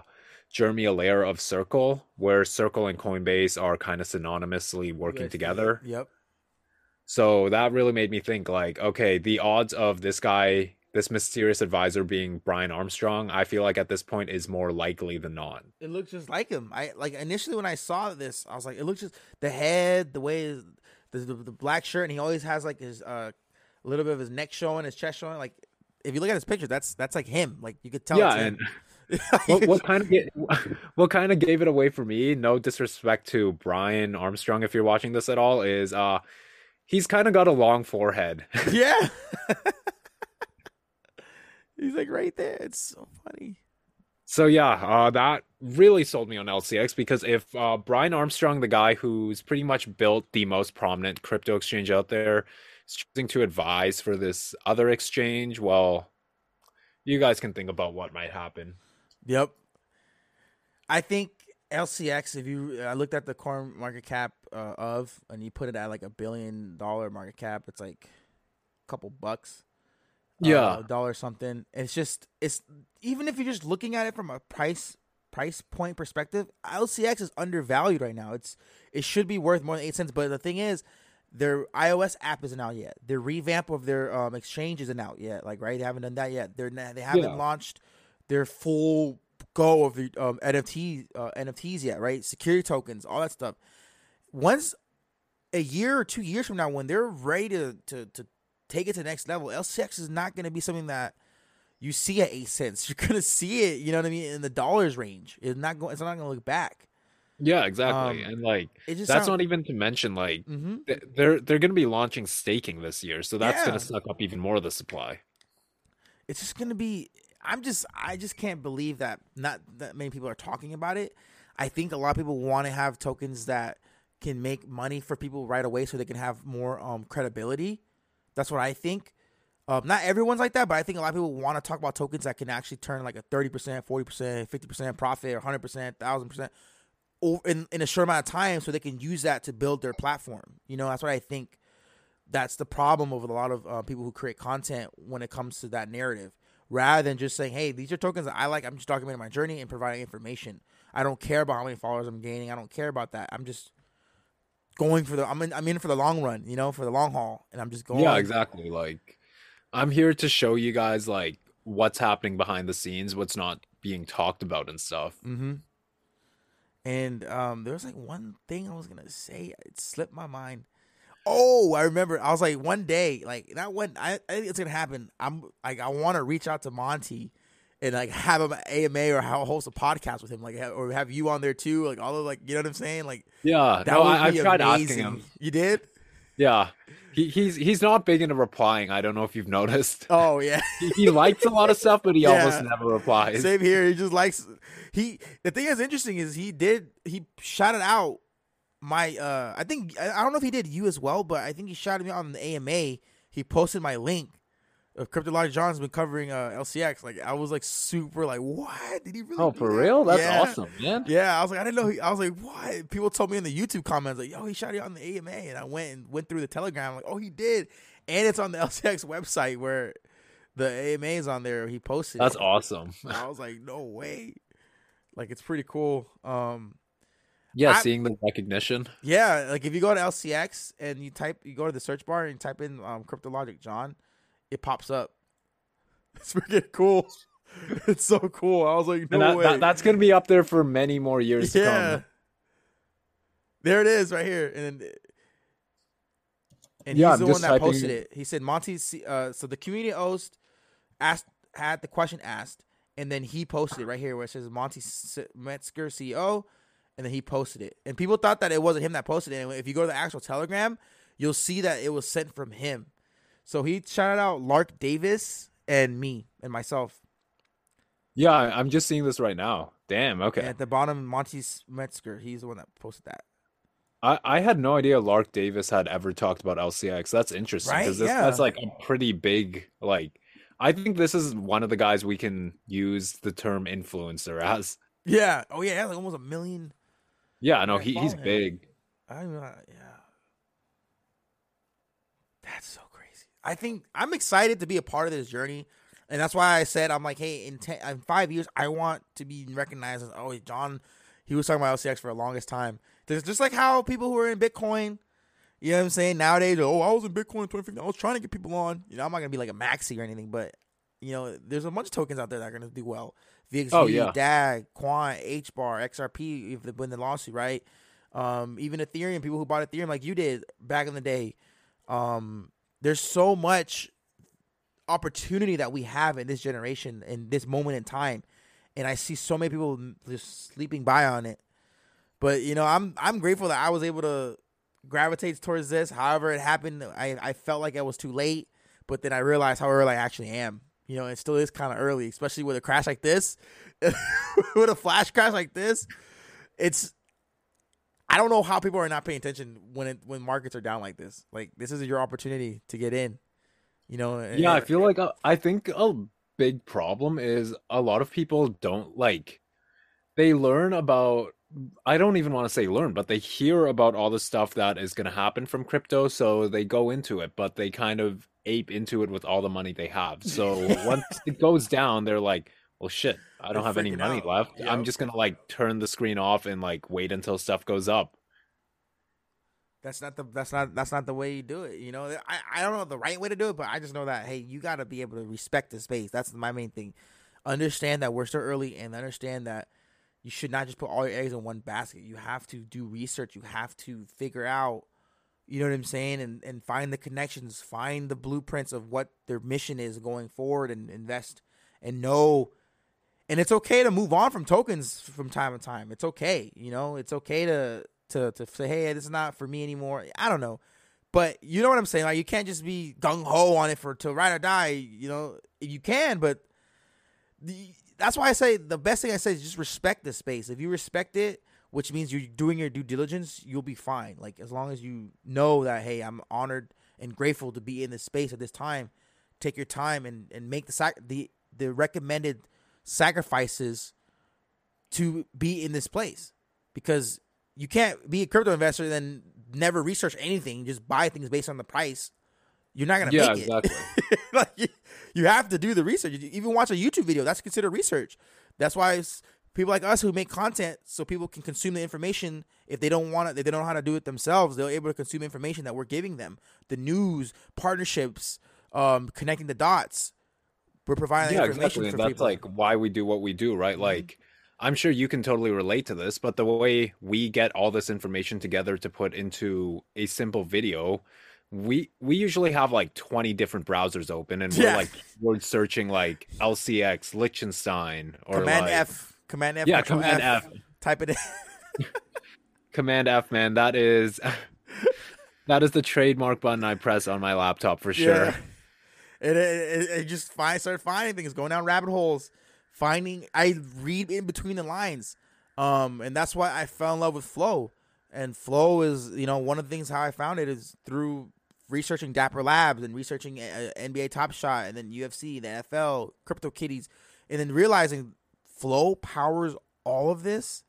Jeremy Allaire of Circle, where Circle and Coinbase are kind of synonymously working together. Yep. So that really made me think like, okay, the odds of this guy, this mysterious advisor being Brian Armstrong, I feel like at this point is more likely than not. It looks just like him. I like initially when I saw this, I was like, it looks just the head, the way the, the, the black shirt, and he always has like his uh, a little bit of his neck showing, his chest showing. Like if you look at his picture, that's that's like him. Like you could tell. Yeah, and what, what [LAUGHS] kind of [LAUGHS] what kind of gave it away for me? No disrespect to Brian Armstrong, if you're watching this at all, is uh he's kind of got a long forehead. [LAUGHS] yeah, he's like right there. It's so funny. So yeah, uh, that really sold me on LCX because if uh, Brian Armstrong, the guy who's pretty much built the most prominent crypto exchange out there, is choosing to advise for this other exchange, well, you guys can think about what might happen. Yep. I think LCX. If you, I looked at the coin market cap uh, of, and you put it at like a billion dollar market cap. It's like a couple bucks. Yeah, uh, dollar something. It's just it's even if you're just looking at it from a price price point perspective, LCX is undervalued right now. It's it should be worth more than eight cents. But the thing is, their iOS app isn't out yet. Their revamp of their um, exchange isn't out yet. Like right, they haven't done that yet. They're they haven't yeah. launched their full go of the um, NFT uh, NFTs yet, right? Security tokens, all that stuff. Once a year or two years from now, when they're ready to to, to take it to the next level, LCX is not going to be something that you see at eight cents. [LAUGHS] You're going to see it, you know what I mean, in the dollars range. It's not going. It's not going to look back. Yeah, exactly. Um, and like that's not even to mention like mm-hmm. they're they're going to be launching staking this year, so that's yeah. going to suck up even more of the supply. It's just going to be I'm just I just can't believe that not that many people are talking about it. I think a lot of people want to have tokens that can make money for people right away so they can have more um, credibility. That's what I think. Um, not everyone's like that, but I think a lot of people want to talk about tokens that can actually turn like a 30%, 40%, 50% profit or 100%, 1000% in, in a short amount of time so they can use that to build their platform. You know, that's what I think that's the problem with a lot of uh, people who create content when it comes to that narrative rather than just saying, hey, these are tokens that I like. I'm just documenting my journey and providing information. I don't care about how many followers I'm gaining. I don't care about that. I'm just going for the I'm in I'm in for the long run, you know, for the long haul. And I'm just going Yeah, exactly. Like I'm here to show you guys like what's happening behind the scenes, what's not being talked about and stuff. Mm-hmm. And um there was like one thing I was gonna say, it slipped my mind. Oh, I remember. I was like, one day, like that one. I, I think it's gonna happen. I'm like, I want to reach out to Monty and like have him AMA or host a podcast with him, like or have you on there too, like all of like you know what I'm saying, like yeah. That no, I, have tried asking him. You did? Yeah. He, he's he's not big into replying. I don't know if you've noticed. [LAUGHS] Oh yeah, [LAUGHS] he, he, likes a lot of stuff, but he yeah. almost never replies. Same here. He just likes he. The thing that's interesting is he did he shouted out my uh I think I don't know if he did you as well, but I think he shouted me on the AMA. He posted my link of Cryptologic John's been covering uh, LCX. Like I was like super like, what did he really? Oh, for that? real? That's Yeah. awesome, man. Yeah, I was like, I didn't know. He, I was like, what? People told me in the YouTube comments like, yo, he shot it on the AMA, and I went and went through the Telegram. Like, oh, he did, and it's on the [LAUGHS] LCX website where the AMA is on there. He posted. That's it. awesome. I was like, no way. Like it's pretty cool. Um, Yeah, I- seeing the recognition. yeah, like if you go to LCX and you type, you go to the search bar and type in um, Cryptologic John, it pops up. [LAUGHS] It's freaking cool. [LAUGHS] It's so cool. I was like, no that, way. that, that's gonna be up there for many more years to come. There it is, right here, and then, and Yeah, he's I'm the one that typing- posted it. He said Monty. Uh, so the community host asked had the question asked, and then he posted it right here where it says Monty Metzger CEO, and then he posted it. And people thought that it wasn't him that posted it. And if you go to the actual Telegram, you'll see that it was sent from him. So he shouted out Lark Davis and me and myself. Yeah, I'm just seeing this right now. Damn. Okay. And at the bottom, Monty Metzger. He's the one that posted that. I, I had no idea Lark Davis had ever talked about LCX. That's interesting Right? because Yeah. that's like a pretty big like. I think this is one of the guys we can use the term influencer as. Yeah. Oh yeah. Like almost a million. Yeah, no, he, he's big. I don't. Yeah. That's so crazy. I think I'm excited to be a part of this journey. And that's why I said I'm like, hey, in ten, in five years, I want to be recognized as oh, John. He was talking about LCX for the longest time. There's just like how people who are in Bitcoin, you know what I'm saying nowadays. Oh, I was in Bitcoin in 2015. I was trying to get people on. You know, I'm not gonna be like a maxi or anything, but you know, there's a bunch of tokens out there that are gonna do well. VXV, Oh, yeah. DAG, Quant, HBAR, XRP. If they win the lawsuit, right? Um, even Ethereum, people who bought Ethereum like you did back in the day. Um, there's so much opportunity that we have in this generation in this moment in time, and I see so many people just sleeping by on it. But you know, I'm I'm grateful that I was able to gravitate towards this. However, it happened. I I felt like I was too late, but then I realized how early I actually am. You know, it still is kind of early, especially with a crash like this, [LAUGHS] with a flash crash like this. It's I don't know how people are not paying attention when it, when markets are down like this. Like this is your opportunity to get in. You know. Yeah, I and- feel like uh, I think a big problem is a lot of people don't like they learn about I don't even want to say learn, but they hear about all the stuff that is going to happen from crypto, so they go into it, but they kind of ape into it with all the money they have. [LAUGHS] So once it goes down, they're like, "Well, shit, I don't They're have any money out. left. I'm just gonna like turn the screen off and like wait until stuff goes up." That's not the that's not that's not the way you do it. You know, I, I don't know the right way to do it, but I just know that hey, you got to be able to respect the space. That's my main thing. Understand that we're still early, and understand that you should not just put all your eggs in one basket. You have to do research. You have to figure out, you know what I'm saying, and and find the connections, find the blueprints of what their mission is going forward, and invest and know. And it's okay to move on from tokens from time to time. It's okay, you know. It's okay to to to say, hey, this is not for me anymore. I don't know, but you know what I'm saying. Like you can't just be gung ho on it for to ride or die. You know, you can, but the, that's why I say the best thing I say is just respect the space. If you respect it, which means you're doing your due diligence, you'll be fine. Like as long as you know that, hey, I'm honored and grateful to be in this space at this time. Take your time and and make the sac- the the recommended sacrifices to be in this place because you can't be a crypto investor and then never research anything just buy things based on the price you're not gonna Yeah, make it exactly. [LAUGHS] like you, you have to do the research You even watch a youtube video that's considered research that's why it's people like us who make content so people can consume the information if they don't want it if they don't know how to do it themselves they're able to consume information that we're giving them the news partnerships um connecting the dots we're providing yeah, information exactly. for that's people. Mm-hmm. like why we do what we do, right? Like, I'm sure you can totally relate to this, but the way we get all this information together to put into a simple video, we we usually have like 20 different browsers open, and we're Yeah. like word searching like LCX, Liechtenstein, or command like, F, command F, Yeah, Command F, F. Type it in. [LAUGHS] Command F, man. That is [LAUGHS] that is the trademark button I press on my laptop for sure. [LAUGHS] Yeah. It, it, it, just find start finding things, going down rabbit holes, finding. I read in between the lines, um, and that's why I fell in love with Flow. And Flow is, you know, one of the things how I found it is through researching Dapper Labs and researching uh, NBA Top Shot and then UFC, the NFL, Crypto Kitties, and then realizing Flow powers all of this,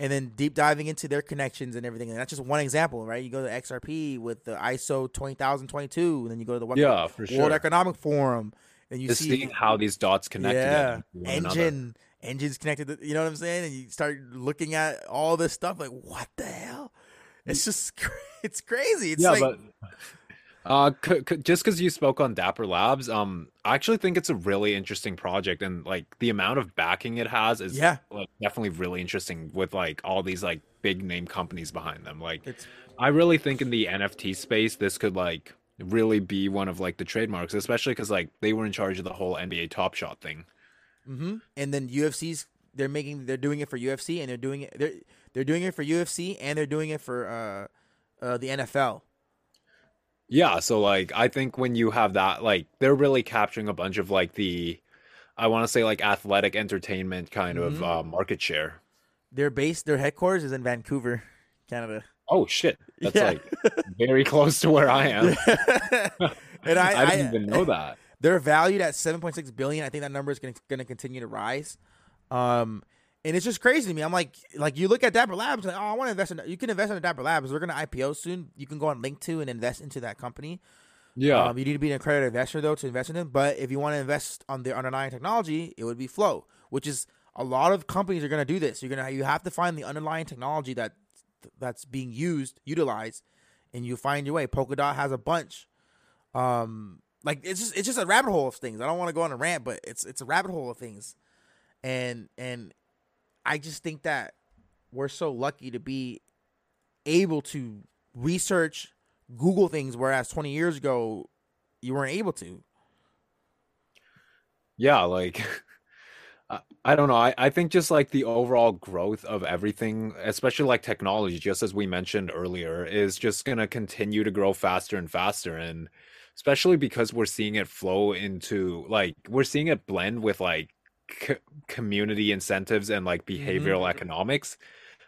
and then deep diving into their connections and everything. And that's just one example, right? You go to XRP with the ISO twenty thousand twenty two, and then you go to the Yeah, for World sure. Economic Forum, and you see how these dots connect yeah, one another. engine, engines connected. To, you know what I'm saying? And you start looking at all this stuff, like what the hell? It's just [LAUGHS] it's crazy. It's yeah, like but uh, c- c- just because you spoke on Dapper Labs, um, I actually think it's a really interesting project, and like the amount of backing it has is Yeah. like definitely really interesting with like all these like big name companies behind them. Like, it's I really think in the NFT space, this could like really be one of like the trademarks, especially because like they were in charge of the whole NBA Top Shot thing. hmm And then UFC's they're making they're doing it for UFC and they're doing it they're they're doing it for UFC and they're doing it for uh uh the NFL. Yeah, so like I think when you have that, like they're really capturing a bunch of like the, I want to say like athletic entertainment kind of Mhm. uh, market share. Their base their headquarters is in Vancouver, Canada. Oh shit, that's Yeah. like very [LAUGHS] close to where I am. [LAUGHS] and [LAUGHS] I, I didn't even know that. They're valued at 7.6 billion. I think that number is going to going to continue to rise. Um, and it's just crazy to me. I'm like, like you look at Dapper Labs, like, oh, I want to invest in. You can invest in Dapper Labs. They're going to IPO soon. You can go on Linqto and invest into that company. Yeah, Um, you need to be an accredited investor though to invest in them. But if you want to invest on their underlying technology, it would be Flow, which is a lot of companies are going to do this. You're gonna you have to find the underlying technology that that's being used, utilized, and you find your way. Polkadot has a bunch. Um, like it's just it's just a rabbit hole of things. I don't want to go on a rant, but it's it's a rabbit hole of things, and and I just think that we're so lucky to be able to research Google things, whereas 20 years ago you weren't able to. yeah, like [LAUGHS] I, don't know. I, I think just like the overall growth of everything, especially like technology, just as we mentioned earlier, is just gonna continue to grow faster and faster, and especially because we're seeing it flow into like we're seeing it blend with like c- community incentives and like behavioral economics.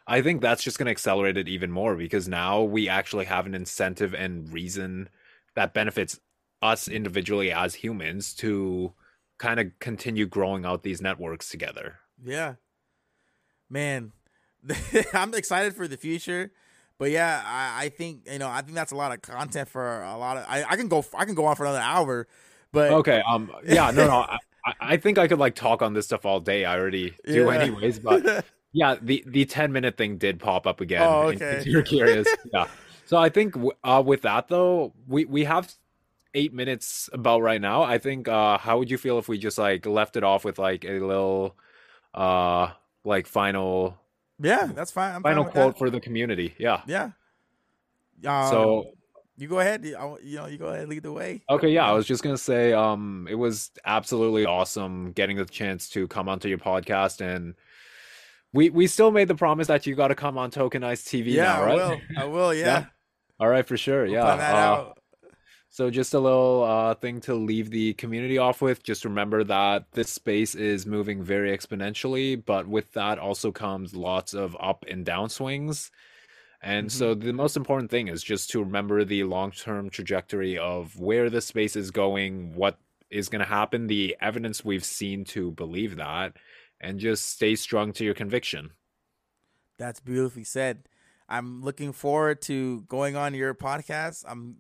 I think that's just going to accelerate it even more because now we actually have an incentive and reason that benefits us individually as humans to kind of continue growing out these networks together. Yeah. Man, [LAUGHS] I'm excited for the future. But yeah, I, I think you know I think that's a lot of content for a lot of. I, I can go I can go on for another hour, but Okay, um yeah, no no, [LAUGHS] I, think I could like talk on this stuff all day. I already do Yeah. anyways, but [LAUGHS] yeah, the the 10 minute thing did pop up again. Oh, okay. case you're curious. [LAUGHS] yeah. So I think uh with that though, we we have 8 minutes about right now. I think uh how would you feel if we just like left it off with like a little uh like final yeah, that's fine. I'm final with quote that. for the community. Yeah. Yeah. Um, So you go ahead. You know, you go ahead. Lead the way. Okay, yeah, I was just gonna say, um, it was absolutely awesome getting the chance to come onto your podcast, and we we still made the promise that you got to come on Tokenized TV Yeah, now, right? I will. I will. [LAUGHS] Yeah. Yeah, All right, for sure. We'll Yeah. uh, so just a little uh thing to leave the community off with. Just remember that this space is moving very exponentially, but with that also comes lots of up and down swings. And Mm-hmm. so the most important thing is just to remember the long-term trajectory of where the space is going, what is going to happen, the evidence we've seen to believe that, and just stay strong to your conviction. That's beautifully said. I'm looking forward to going on your podcast. I'm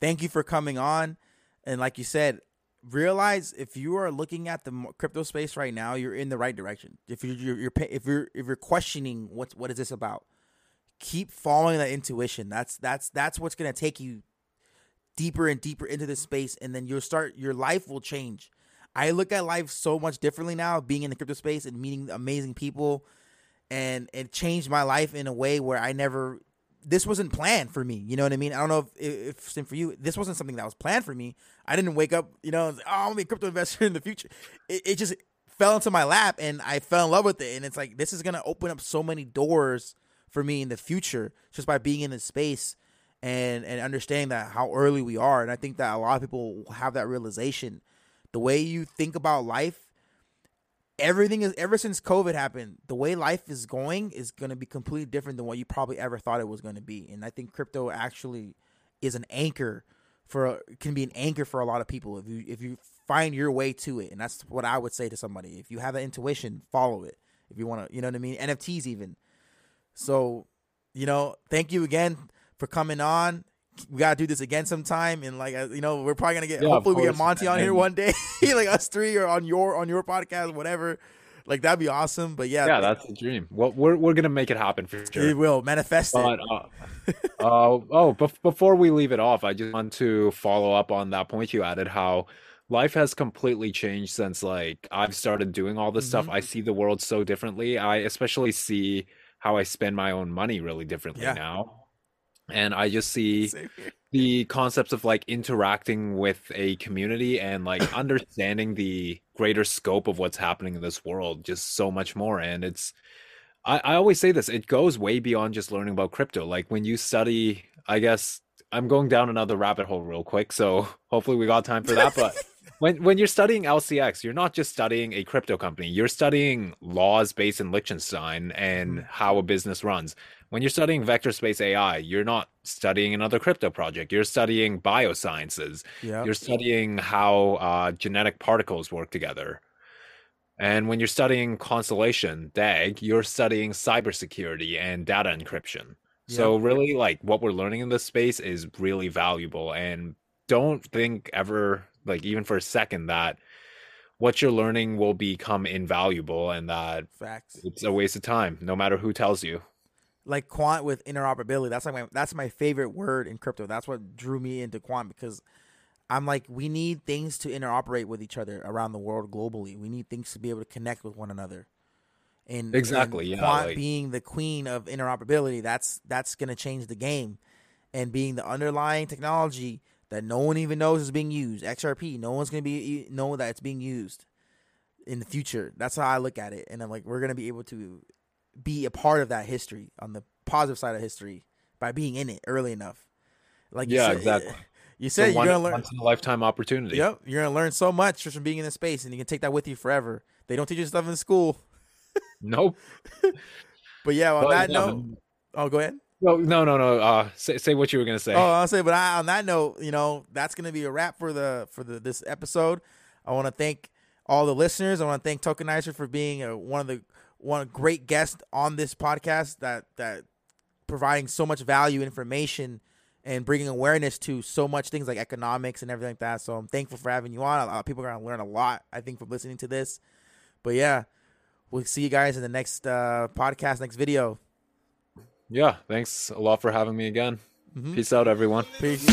thank you for coming on. And like you said, realize if you are looking at the crypto space right now, you're in the right direction. If you're, you're, you're if you're if you're questioning what's what is this about, keep following that intuition. That's that's that's what's gonna take you deeper and deeper into this space, and then you'll start. Your life will change. I look at life so much differently now, being in the crypto space and meeting amazing people and it changed my life in a way where I never. This wasn't planned for me. You know what I mean? I don't know if if for you. This wasn't something that was planned for me. I didn't wake up, you know, say, oh, I'm gonna be a crypto investor [LAUGHS] in the future. It, it just fell into my lap, and I fell in love with it. And it's like this is gonna open up so many doors for me in the future just by being in this space and and understanding that how early we are. And I think that a lot of people have that realization. The way you think about life everything is ever since COVID happened, the way life is going is going to be completely different than what you probably ever thought it was going to be. And I think crypto actually is an anchor for can be an anchor for a lot of people if you if you find your way to it and that's what i would say to somebody if you have an intuition follow it if you want to you know what i mean nfts even so you know thank you again for coming on we gotta do this again sometime and like uh, you know we're probably gonna get Yeah, hopefully we get monty on here one day [LAUGHS] like us three or on your on your podcast whatever like that'd be awesome but yeah Yeah, that's the dream. Well, we're we're gonna make it happen for sure. it will manifest it But uh, uh, oh, bef- before we leave it off, I just want to follow up on that point you added. How life has completely changed since like I've started doing all this stuff. Mhm. I see the world so differently. I especially see how I spend my own money really differently Yeah. now, and I just see the concepts of like interacting with a community and like [LAUGHS] understanding the greater scope of what's happening in this world just so much more. And it's I, I always say this it goes way beyond just learning about crypto. Like when you study i guess i'm going down another rabbit hole real quick so [LAUGHS] hopefully we got time for that but [LAUGHS] when when you're studying lcx you're not just studying a crypto company. You're studying laws based in liechtenstein and Mhm. how a business runs. When you're studying vector space ai you're not studying another crypto project. You're studying biosciences. Yeah you're studying how uh, genetic particles work together. And when you're studying Constellation DAG, you're studying cybersecurity and data encryption. So really like what we're learning in this space is really valuable. And don't think ever like even for a second that what you're learning will become invaluable and that facts it's a waste of time no matter who tells you. like quant with interoperability. That's like my that's my favorite word in crypto. That's what drew me into quant because I'm like we need things to interoperate with each other around the world globally. We need things to be able to connect with one another. And Exactly, and yeah, Quant like- being the queen of interoperability, that's that's gonna change the game. And being the underlying technology that no one even knows is being used, XRP, no one's gonna be know that it's being used in the future. That's how I look at it. And I'm like, we're gonna be able to be a part of that history on the positive side of history by being in it early enough. Like you Yeah, said- exactly. [LAUGHS] You said you're one- gonna learn. once in a lifetime opportunity. Yep, you're gonna learn so much just from being in this space, and you can take that with you forever. They don't teach you stuff in school, [LAUGHS] Nope. but yeah. On But, that yeah, note, man. oh, go ahead. Well, no, no, no. Uh, say, say what you were gonna say. Oh, I'll say, but I, on that note, you know, that's gonna be a wrap for the for the this episode. I want to thank all the listeners. I want to thank Tokenizer for being a, one of the one great guest on this podcast that that providing so much value information and bringing awareness to so much things like economics and everything like that. So I'm thankful for having you on. A lot of people are gonna learn a lot, I think, from listening to this. But yeah, we'll see you guys in the next uh, podcast, next video. Yeah, thanks a lot for having me again. Mhm. Peace out, everyone. Peace.